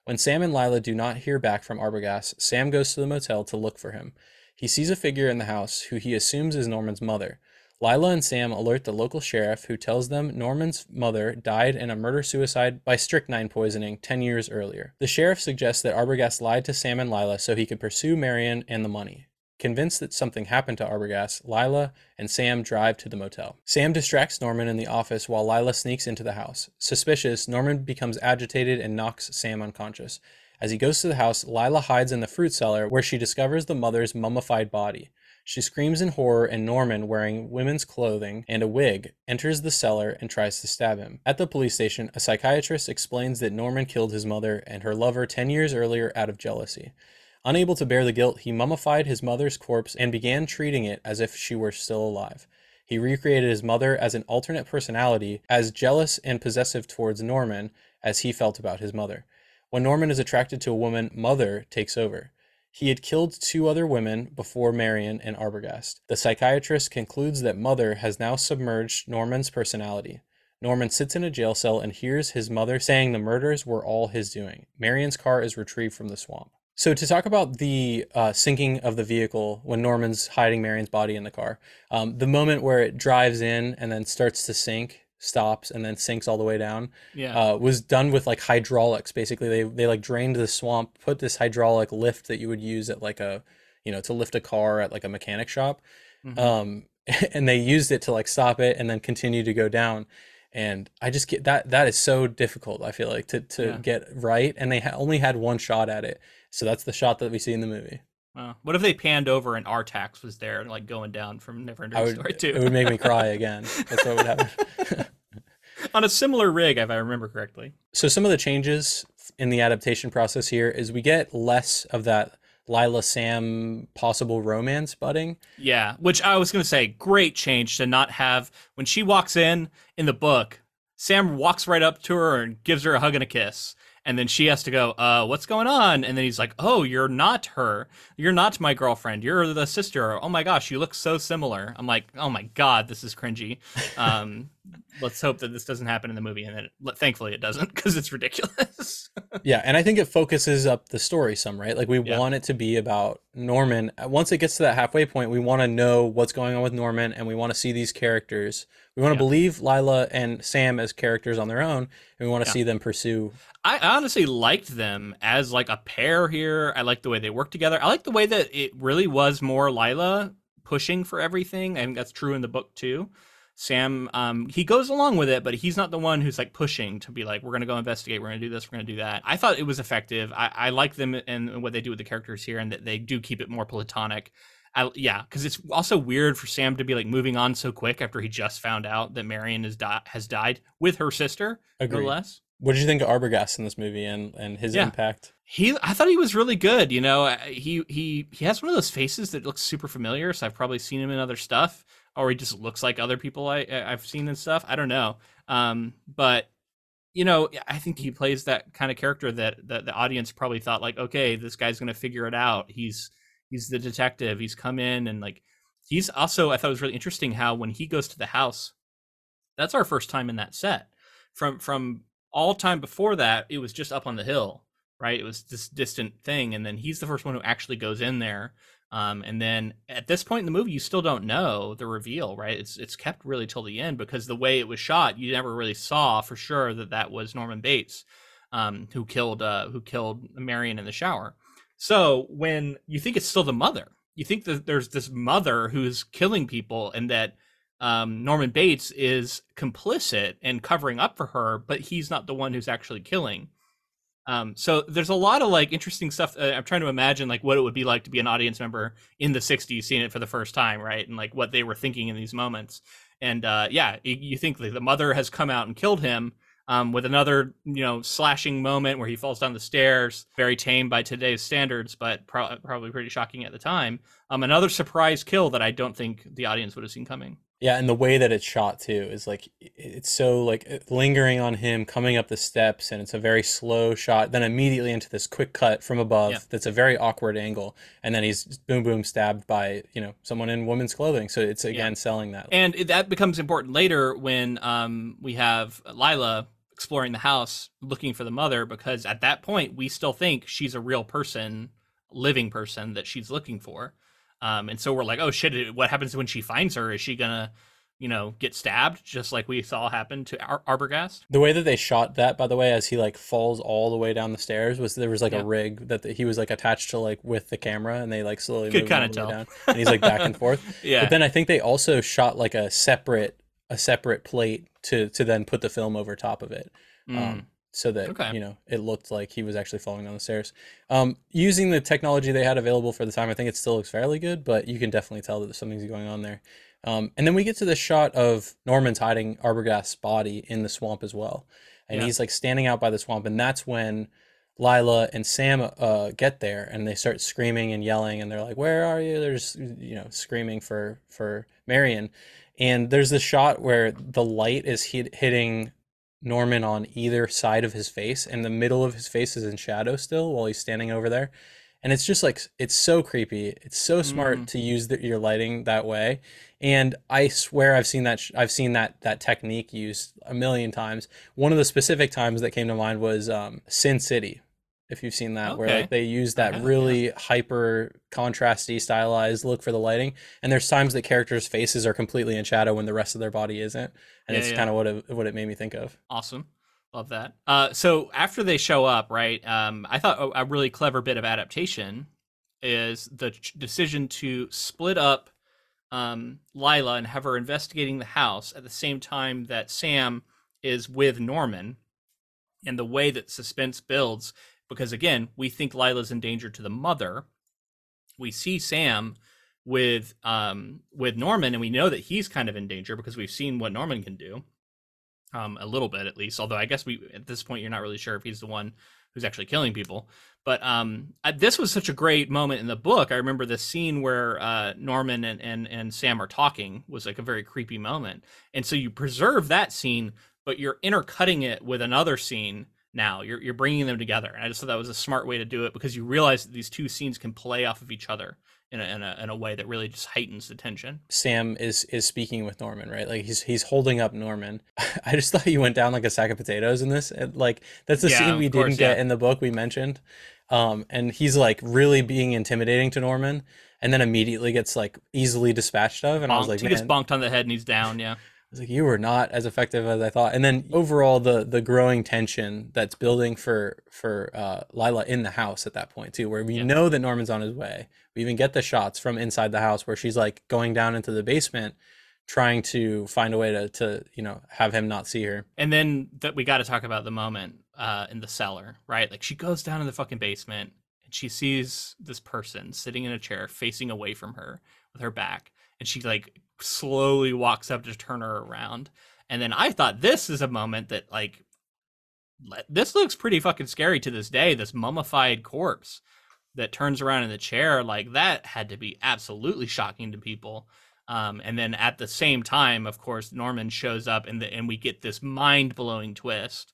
When Sam and Lila do not hear back from Arbogast, Sam goes to the motel to look for him. He sees a figure in the house who he assumes is Norman's mother. Lila and Sam alert the local sheriff, who tells them Norman's mother died in a murder suicide by strychnine poisoning 10 years earlier. The sheriff suggests that Arbogast lied to Sam and Lila so he could pursue Marion and the money. Convinced that something happened to Arbogast, Lila and Sam drive to the motel. Sam distracts Norman in the office while Lila sneaks into the house. Suspicious, Norman becomes agitated and knocks Sam unconscious. As he goes to the house, Lila hides in the fruit cellar where she discovers the mother's mummified body. She screams in horror, and Norman, wearing women's clothing and a wig, enters the cellar and tries to stab him. At the police station, a psychiatrist explains that Norman killed his mother and her lover 10 years earlier out of jealousy. Unable to bear the guilt, he mummified his mother's corpse and began treating it as if she were still alive. He recreated his mother as an alternate personality, as jealous and possessive towards Norman as he felt about his mother. When Norman is attracted to a woman, Mother takes over. He had killed two other women before Marion and Arbogast. The psychiatrist concludes that Mother has now submerged Norman's personality. Norman sits in a jail cell and hears his mother saying the murders were all his doing. Marion's car is retrieved from the swamp. So, to talk about the uh, sinking of the vehicle when Norman's hiding Marion's body in the car, um, the moment where it drives in and then starts to sink, stops and then sinks all the way down yeah uh, was done with like hydraulics basically they they like drained the swamp put this hydraulic lift that you would use at like a you know to lift a car at like a mechanic shop mm-hmm. um and they used it to like stop it and then continue to go down and i just get that that is so difficult i feel like to to yeah. get right and they ha- only had one shot at it so that's the shot that we see in the movie what if they panned over and Artax was there, like going down from Neverending Story too? it would make me cry again. That's what would happen. On a similar rig, if I remember correctly. So some of the changes in the adaptation process here is we get less of that Lila Sam possible romance budding. Yeah, which I was going to say, great change to not have when she walks in in the book. Sam walks right up to her and gives her a hug and a kiss and then she has to go uh what's going on? And then he's like oh you're not her. You're not my girlfriend. You're the sister. Oh my gosh you look so similar. I'm like oh my god this is cringy. Um let's hope that this doesn't happen in the movie and then thankfully it doesn't because it's ridiculous. Yeah and i think it focuses up the story some right? Like we yeah. want it to be about norman. Once it gets to that halfway point we want to know what's going on with norman and we want to see these characters we want to yeah. believe Lila and Sam as characters on their own, and we want to yeah. see them pursue. I honestly liked them as like a pair here. I like the way they work together. I like the way that it really was more Lila pushing for everything, and that's true in the book too. Sam, um, he goes along with it, but he's not the one who's like pushing to be like, we're gonna go investigate, we're gonna do this, we're gonna do that. I thought it was effective. I, I like them and what they do with the characters here, and that they do keep it more platonic I, yeah, because it's also weird for Sam to be like moving on so quick after he just found out that Marion has, di- has died with her sister, Agreed. no less. What did you think of Arbogast in this movie and and his Yeah. impact? He, I thought he was really good. You know, Uh, he he he has one of those faces that looks super familiar. So I've probably seen him in other stuff, or he just looks like other people I I've seen in stuff. I don't know. Um, but you know, I think he plays that kind of character that that the audience probably thought like, okay, this guy's gonna figure it out. He's he's the detective. He's come in and like he's also I thought it was really interesting how when he goes to the house, that's our first time in that set. From from all time before that, it was just up on the hill, right? It was this distant thing, and then he's the first one who actually goes in there. Um, and then at this point in the movie, you still don't know the reveal, right? It's it's kept really till the end because the way it was shot, you never really saw for sure that that was Norman Bates, um, who killed uh, who killed Marion in the shower. So when you think it's still the mother, you think that there's this mother who's killing people, and that um, Norman Bates is complicit and covering up for her, but he's not the one who's actually killing. Um, so there's a lot of like interesting stuff. Uh, I'm trying to imagine like what it would be like to be an audience member in the '60s, seeing it for the first time, right? And like what they were thinking in these moments. And uh, yeah, you, you think the mother has come out and killed him, um, with another you know slashing moment where he falls down the stairs very tame by today's standards but pro- probably pretty shocking at the time um, another surprise kill that i don't think the audience would have seen coming Yeah, and the way that it's shot too is like it's so like uh, lingering on him coming up the steps, and it's a very slow shot. Then immediately into this quick cut from above. Yeah. That's a very awkward angle, and then he's boom boom stabbed by you know someone in women's clothing. So it's again selling that. and that becomes important later when um, we have lila exploring the house looking for the mother because at that point we still think she's a real person living person that she's looking for um, and so we're like oh shit what happens when she finds her is she gonna you know get stabbed just like we saw happen to Ar- arbogast The way that they shot that, by the way, as he like falls all the way down the stairs, was there was like Yeah. a rig that the, he was like attached to like with the camera, and they like slowly Could move him kinda all the way tell. down, and he's like back and forth. yeah But then I think they also shot like a separate a separate plate to to then put the film over top of it, Mm. um, so that Okay. you know it looked like he was actually falling down the stairs. Um, using the technology they had available for the time, I think it still looks fairly good, but you can definitely tell that something's going on there. Um, and then we get to this shot of Norman's hiding Arbogast's body in the swamp as well, and Yeah. he's like standing out by the swamp, and that's when. Lila and Sam uh, get there and they start screaming and yelling and they're like, "Where are you?" They're just you know screaming for for Marion, and there's this shot where the light is hit, hitting Norman on either side of his face, and the middle of his face is in shadow still while he's standing over there. And it's just like, it's so creepy. It's so smart Mm. to use the, your lighting that way. And I swear I've seen that, sh- I've seen that, that technique used a million times. One of the specific times that came to mind was um, Sin City. If you've seen that, where like they use that haven't, yeah. really hyper contrasty stylized look for the lighting, and there's times that characters' faces are completely in shadow when the rest of their body isn't, and Yeah, it's yeah. kind of what it, what it made me think of. Awesome. Love that. Uh, so after they show up, right? Um, I thought a, a really clever bit of adaptation is the ch- decision to split up um, Lila and have her investigating the house at the same time that Sam is with Norman, and the way that suspense builds. Because again, we think Lila's in danger to the mother. We see Sam with um, with Norman, and we know that he's kind of in danger because we've seen what Norman can do um, a little bit at least. Although I guess we at this point you're not really sure if he's the one who's actually killing people. But um, I, this was such a great moment in the book. I remember the scene where uh, Norman and, and and Sam are talking was like a very creepy moment, and so you preserve that scene, but you're intercutting it with another scene. Now you're you're bringing them together, and I just thought that was a smart way to do it because you realize that these two scenes can play off of each other in a in a, in a way that really just heightens the tension. Sam is is speaking with Norman, right? Like he's he's holding up Norman. I just thought he went down like a sack of potatoes in this. And, like that's the Yeah, scene we course, didn't get yeah. in the book we mentioned. Um, and he's like really being intimidating to Norman, and then immediately gets like easily dispatched of. And I was like, he gets bonked on the head and he's down. Yeah. Was like, you were not as effective as I thought. And then overall, the the growing tension that's building for for uh, Lila in the house at that point too, where we Yeah. know that Norman's on his way. We even get the shots from inside the house where she's like going down into the basement, trying to find a way to to you know have him not see her. And then that we got to talk about the moment uh, in the cellar, right? Like she goes down in the fucking basement. and she sees this person sitting in a chair facing away from her with her back and she like slowly walks up to turn her around. And then i thought this is a moment that like this looks pretty fucking scary to this day this mummified corpse that turns around in the chair like that had to be absolutely shocking to people. Um, and then at the same time of course norman shows up and the, and we get this mind-blowing twist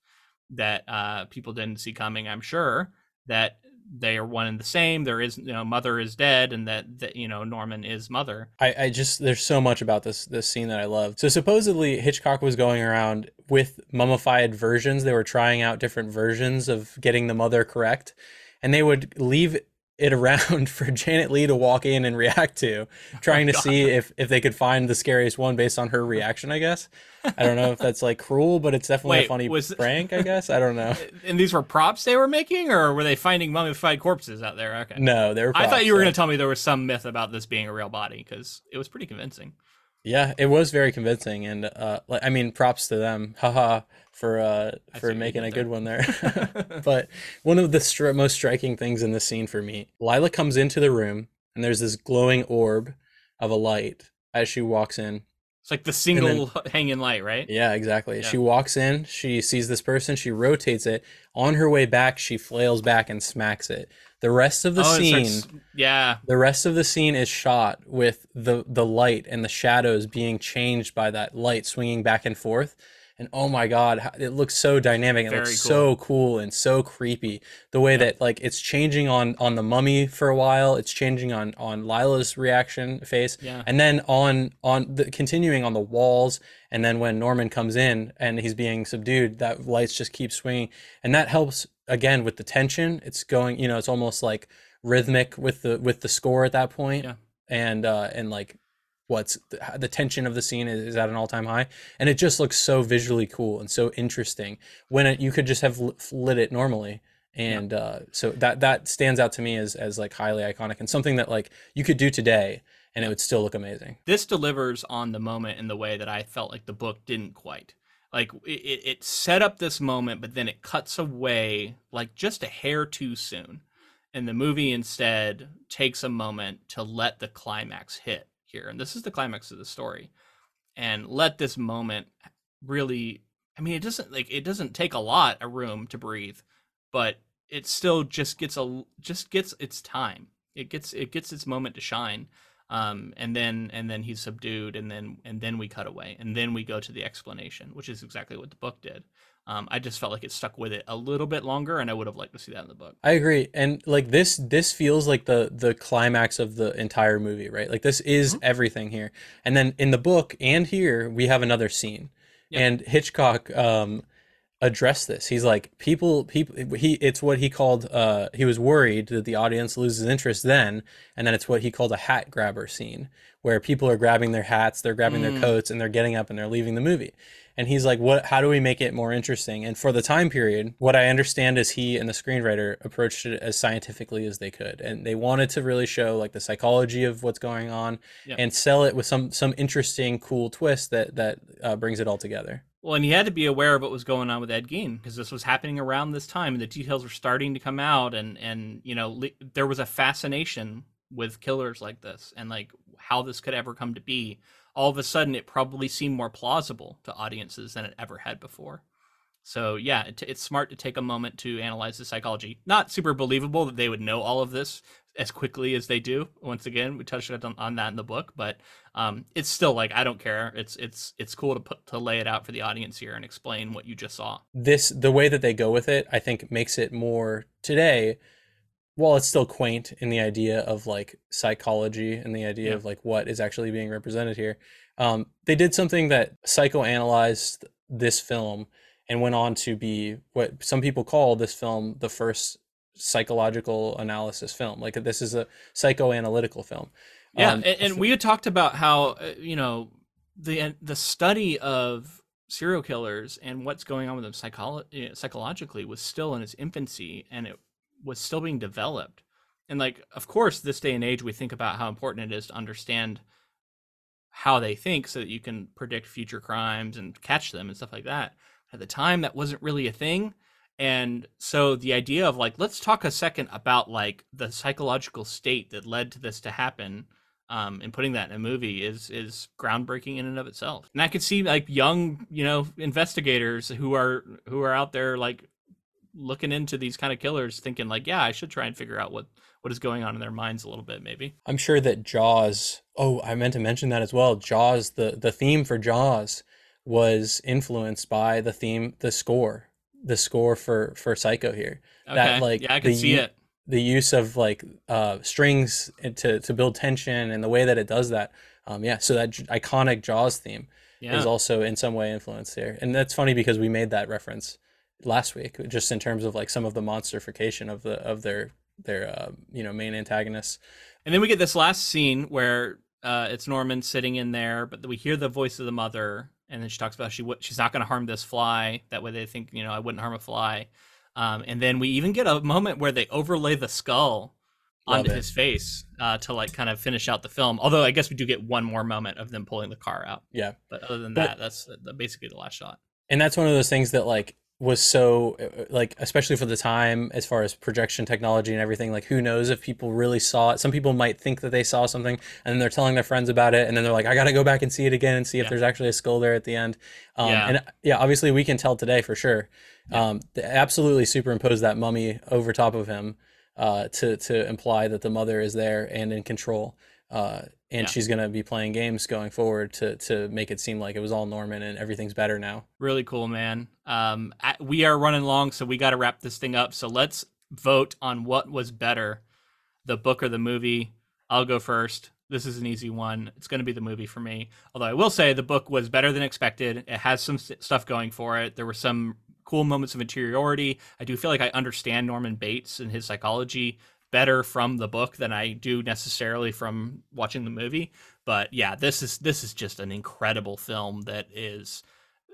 that uh, people didn't see coming i'm sure that they are one and the same. There is, you know, mother is dead, and that, that you know Norman is mother. I, I just there's so much about this this scene that I love. So supposedly Hitchcock was going around with mummified versions. They were trying out different versions of getting the mother correct, and they would leave it around for Janet Leigh to walk in and react to, oh trying oh, to see if if they could find the scariest one based on her reaction. I guess I don't know if that's like cruel, but it's definitely Wait, a funny was, prank. I guess I don't know. And these were props they were making, or were they finding mummified corpses out there? Okay, no, they were. Props, I thought you were going to tell me there was some myth about this being a real body because it was pretty convincing. Yeah, it was very convincing, and uh, I mean, props to them, haha, for uh, for making a good one there. but one of the stri- most striking things in this scene for me, Lila comes into the room, and there's this glowing orb of a light as she walks in. It's like the single then, hanging light, right? Yeah, exactly. Yeah. She walks in, she sees this person, she rotates it. On her way back, she flails back and smacks it. The rest of the oh, scene, starts, yeah, the rest of the scene is shot with the the light and the shadows being changed by that light swinging back and forth. And oh my god, it looks so dynamic. It Very looks cool. so cool and so creepy. The way yeah. that like it's changing on on the mummy for a while, it's changing on on Lila's reaction face, yeah. and then on on the continuing on the walls. And then when Norman comes in and he's being subdued, that lights just keep swinging, and that helps again with the tension it's going you know it's almost like rhythmic with the with the score at that point yeah. and uh and like what's the, the tension of the scene is, is, at an all-time high. And it just looks so visually cool and so interesting when it, you could just have lit it normally. And yeah. uh so that that stands out to me as as like highly iconic and something that like you could do today and it would still look amazing. This delivers on the moment in the way that i felt like the book didn't quite. Like it, it set up this moment but then it cuts away like just a hair too soon. And the movie instead takes a moment to let the climax hit here and this is the climax of the story. And let this moment really i mean it doesn't like it doesn't take a lot of room to breathe but it still just gets a just gets its time. It gets it gets its moment to shine um, and then and then he's subdued and then and then we cut away and then we go to the explanation which is exactly what the book did. Um, i just felt like it stuck with it a little bit longer and i would have liked to see that in the book. I agree and like this this feels like the the climax of the entire movie right? Like this is mm-hmm. everything here. And then in the book and here we have another scene. Yep. and hitchcock um address this. He's like people people he it's what he called uh he was worried that the audience loses interest then and then it's what he called a hat grabber scene where people are grabbing their hats, they're grabbing mm. their coats and they're getting up and they're leaving the movie. And he's like what how do we make it more interesting? And for the time period, what I understand is he and the screenwriter approached it as scientifically as they could and they wanted to really show like the psychology of what's going on yep. and sell it with some some interesting cool twist that that uh, brings it all together. Well, and he had to be aware of what was going on with Ed Gein because this was happening around this time, and the details were starting to come out, and and you know li- there was a fascination with killers like this, and like how this could ever come to be. All of a sudden, it probably seemed more plausible to audiences than it ever had before. So yeah, it, it's smart to take a moment to analyze the psychology. Not super believable that they would know all of this as quickly as they do. Once again, we touched on, on that in the book, but um, it's still like I don't care. It's it's it's cool to put to lay it out for the audience here and explain what you just saw. This the way that they go with it, I think, makes it more today. While it's still quaint in the idea of like psychology and the idea yeah. of like what is actually being represented here, um, they did something that psychoanalyzed this film and went on to be what some people call this film the first psychological analysis film. Like this is a psychoanalytical film. Yeah, um, and, and, we had talked about how uh, you know the the study of serial killers and what's going on with them psycholo- psychologically was still in its infancy, and it was still being developed. And like, of course, this day and age, we think about how important it is to understand how they think so that you can predict future crimes and catch them and stuff like that. At the time, that wasn't really a thing And so the idea of like, let's talk a second about like the psychological state that led to this to happen um, and putting that in a movie is is groundbreaking in and of itself. And I could see like young, you know, investigators who are who are out there like looking into these kind of killers, thinking like, yeah, I should try and figure out what what is going on in their minds a little bit, maybe. I'm sure that Jaws. Oh, I meant to mention that as well. Jaws, the the theme for Jaws was influenced by the theme, the score, the score for for Psycho here. Okay. That like yeah, I can see it the use of like uh, strings to to build tension and the way that it does that. Um, yeah, so that j- iconic Jaws theme yeah. is also in some way influenced here, and that's funny because we made that reference last week, just in terms of like some of the monsterification of the of their their uh, you know main antagonists. And then we get this last scene where uh, it's Norman sitting in there, but we hear the voice of the mother, and then she talks about she w- she's not going to harm this fly. That way, they think you know I wouldn't harm a fly. Um, and then we even get a moment where they overlay the skull Love onto it. his face uh, to like kind of finish out the film. Although I guess we do get one more moment of them pulling the car out. Yeah. But other than but, that, that's basically the last shot. And that's one of those things that like was so uh, like especially for the time as far as projection technology and everything like who knows if people really saw it. Some people might think that they saw something and then they're telling their friends about it and then they're like i gotta go back and see it again and see if there's actually a skull there at the end. Um, yeah. and yeah obviously we can tell today for sure. Yeah. um, absolutely superimpose that mummy over top of him uh, to to imply that the mother is there and in control. Uh, and yeah. she's going to be playing games going forward to to make it seem like it was all Norman and everything's better now. Really cool, man. Um, we are running long, so we got to wrap this thing up. So let's vote on what was better, the book or the movie. I'll go first. This is an easy one. It's going to be the movie for me. Although I will say the book was better than expected. It has some stuff going for it. There were some cool moments of interiority. I do feel like I understand Norman Bates and his psychology better from the book than I do necessarily from watching the movie. But yeah, this is this is just an incredible film that is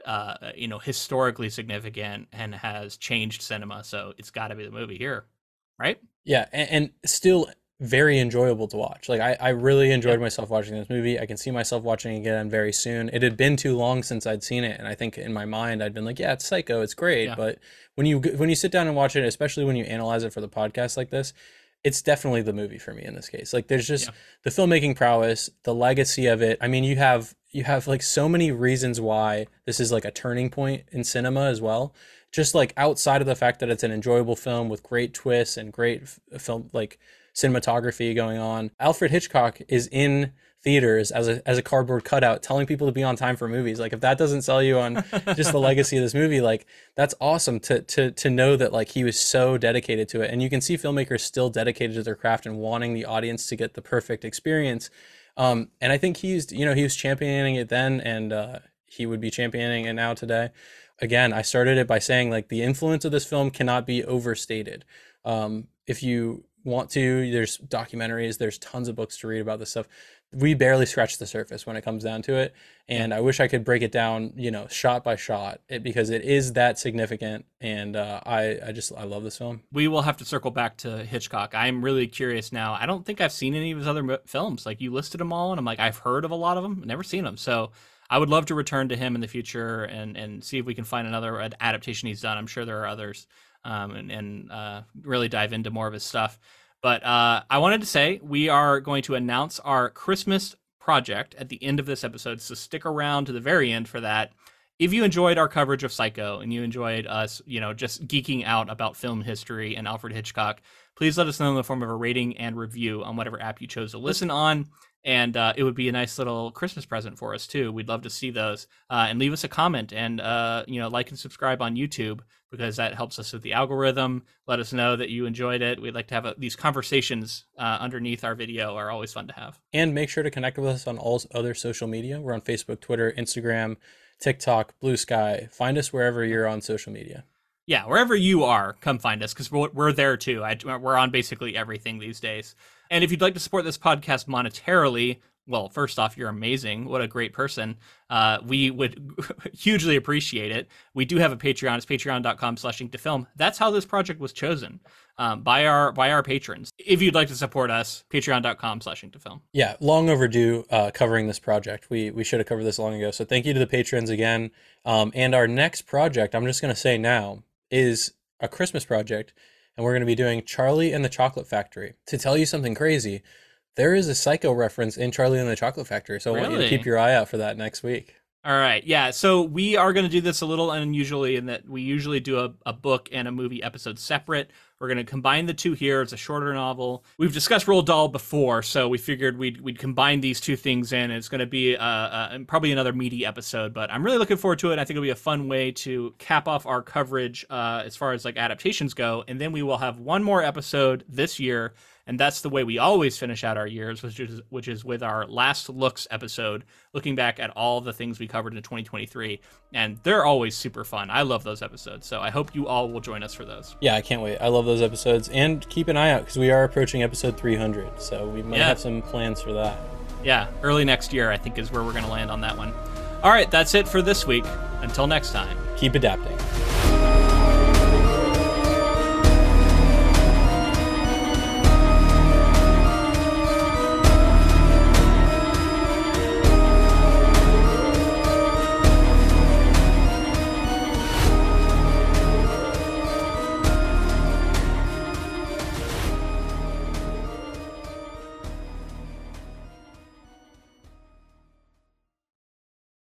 uh, you know historically significant and has changed cinema. So it's got to be the movie here, right? Yeah, and, and still very enjoyable to watch. Like I, I really enjoyed yeah. myself watching this movie. I can see myself watching it again very soon. It had been too long since I'd seen it, and I think in my mind I'd been like, yeah, it's Psycho, it's great. Yeah. But when you when you sit down and watch it, especially when you analyze it for the podcast like this, it's definitely the movie for me in this case. Like there's just yeah. the filmmaking prowess, the legacy of it. I mean, you have you have like so many reasons why this is like a turning point in cinema as well. Just like outside of the fact that it's an enjoyable film with great twists and great f- film like cinematography going on. Alfred Hitchcock is in theaters as a as a cardboard cutout telling people to be on time for movies. Like if that doesn't sell you on just the legacy of this movie like that's awesome to to to know that like he was so dedicated to it. And you can see filmmakers still dedicated to their craft and wanting the audience to get the perfect experience. Um and i think he's you know he was championing it then and uh he would be championing it now today. Again i started it by saying like the influence of this film cannot be overstated. Um if you want to there's documentaries there's tons of books to read about this stuff we barely scratch the surface when it comes down to it. And i wish i could break it down you know shot by shot it, because it is that significant. And uh, i i just i love this film. We will have to circle back to hitchcock. I'm really curious now. I don't think i've seen any of his other films. Like you listed them all and i'm like i've heard of a lot of them never seen them. So i would love to return to him in the future and and see if we can find another adaptation he's done. I'm sure there are others um, and, and uh, really dive into more of his stuff but uh, I wanted to say we are going to announce our Christmas project at the end of this episode, so stick around to the very end for that. If you enjoyed our coverage of Psycho and you enjoyed us, you know, just geeking out about film history and Alfred Hitchcock, please let us know in the form of a rating and review on whatever app you chose to listen on. And uh, it would be a nice little Christmas present for us too. We'd love to see those. Uh, and leave us a comment and uh, you know like and subscribe on YouTube because that helps us with the algorithm. Let us know that you enjoyed it. We'd like to have a, these conversations uh, underneath our video are always fun to have. And make sure to connect with us on all other social media. We're on Facebook, Twitter, Instagram, TikTok, Bluesky. Find us wherever you're on social media. Yeah, wherever you are, come find us because we're, we're there too. I, we're on basically everything these days. And if you'd like to support this podcast monetarily, well, first off, you're amazing. What a great person. Uh, we would hugely appreciate it. We do have a Patreon. It's patreon.com slash to film. That's how this project was chosen um, by our by our patrons. If you'd like to support us, patreon.com slash to film. Yeah, long overdue uh, covering this project. We we should have covered this long ago. So thank you to the patrons again. Um, and our next project, I'm just going to say now, is a Christmas project, and we're going to be doing Charlie and the Chocolate Factory. To tell you something crazy, there is a Psycho reference in Charlie and the Chocolate Factory, so I want you to keep your eye out for that next week. All right. Yeah. So we are going to do this a little unusually in that we usually do a, a book and a movie episode separate. We're going to combine the two here. It's a shorter novel. We've discussed Roald Dahl before, so we figured we'd, we'd combine these two things in. It's going to be uh, uh, probably another meaty episode, but I'm really looking forward to it. I think it'll be a fun way to cap off our coverage uh, as far as like adaptations go. And then we will have one more episode this year and that's the way we always finish out our years, which is which is with our last looks episode, looking back at all the things we covered in 2023, and they're always super fun. I love those episodes, so I hope you all will join us for those. Yeah, I can't wait. I love those episodes, and keep an eye out because we are approaching episode 300, so we might Yeah. have some plans for that. Yeah, early next year, I think is where we're going to land on that one. All right, that's it for this week. Until next time. Keep adapting.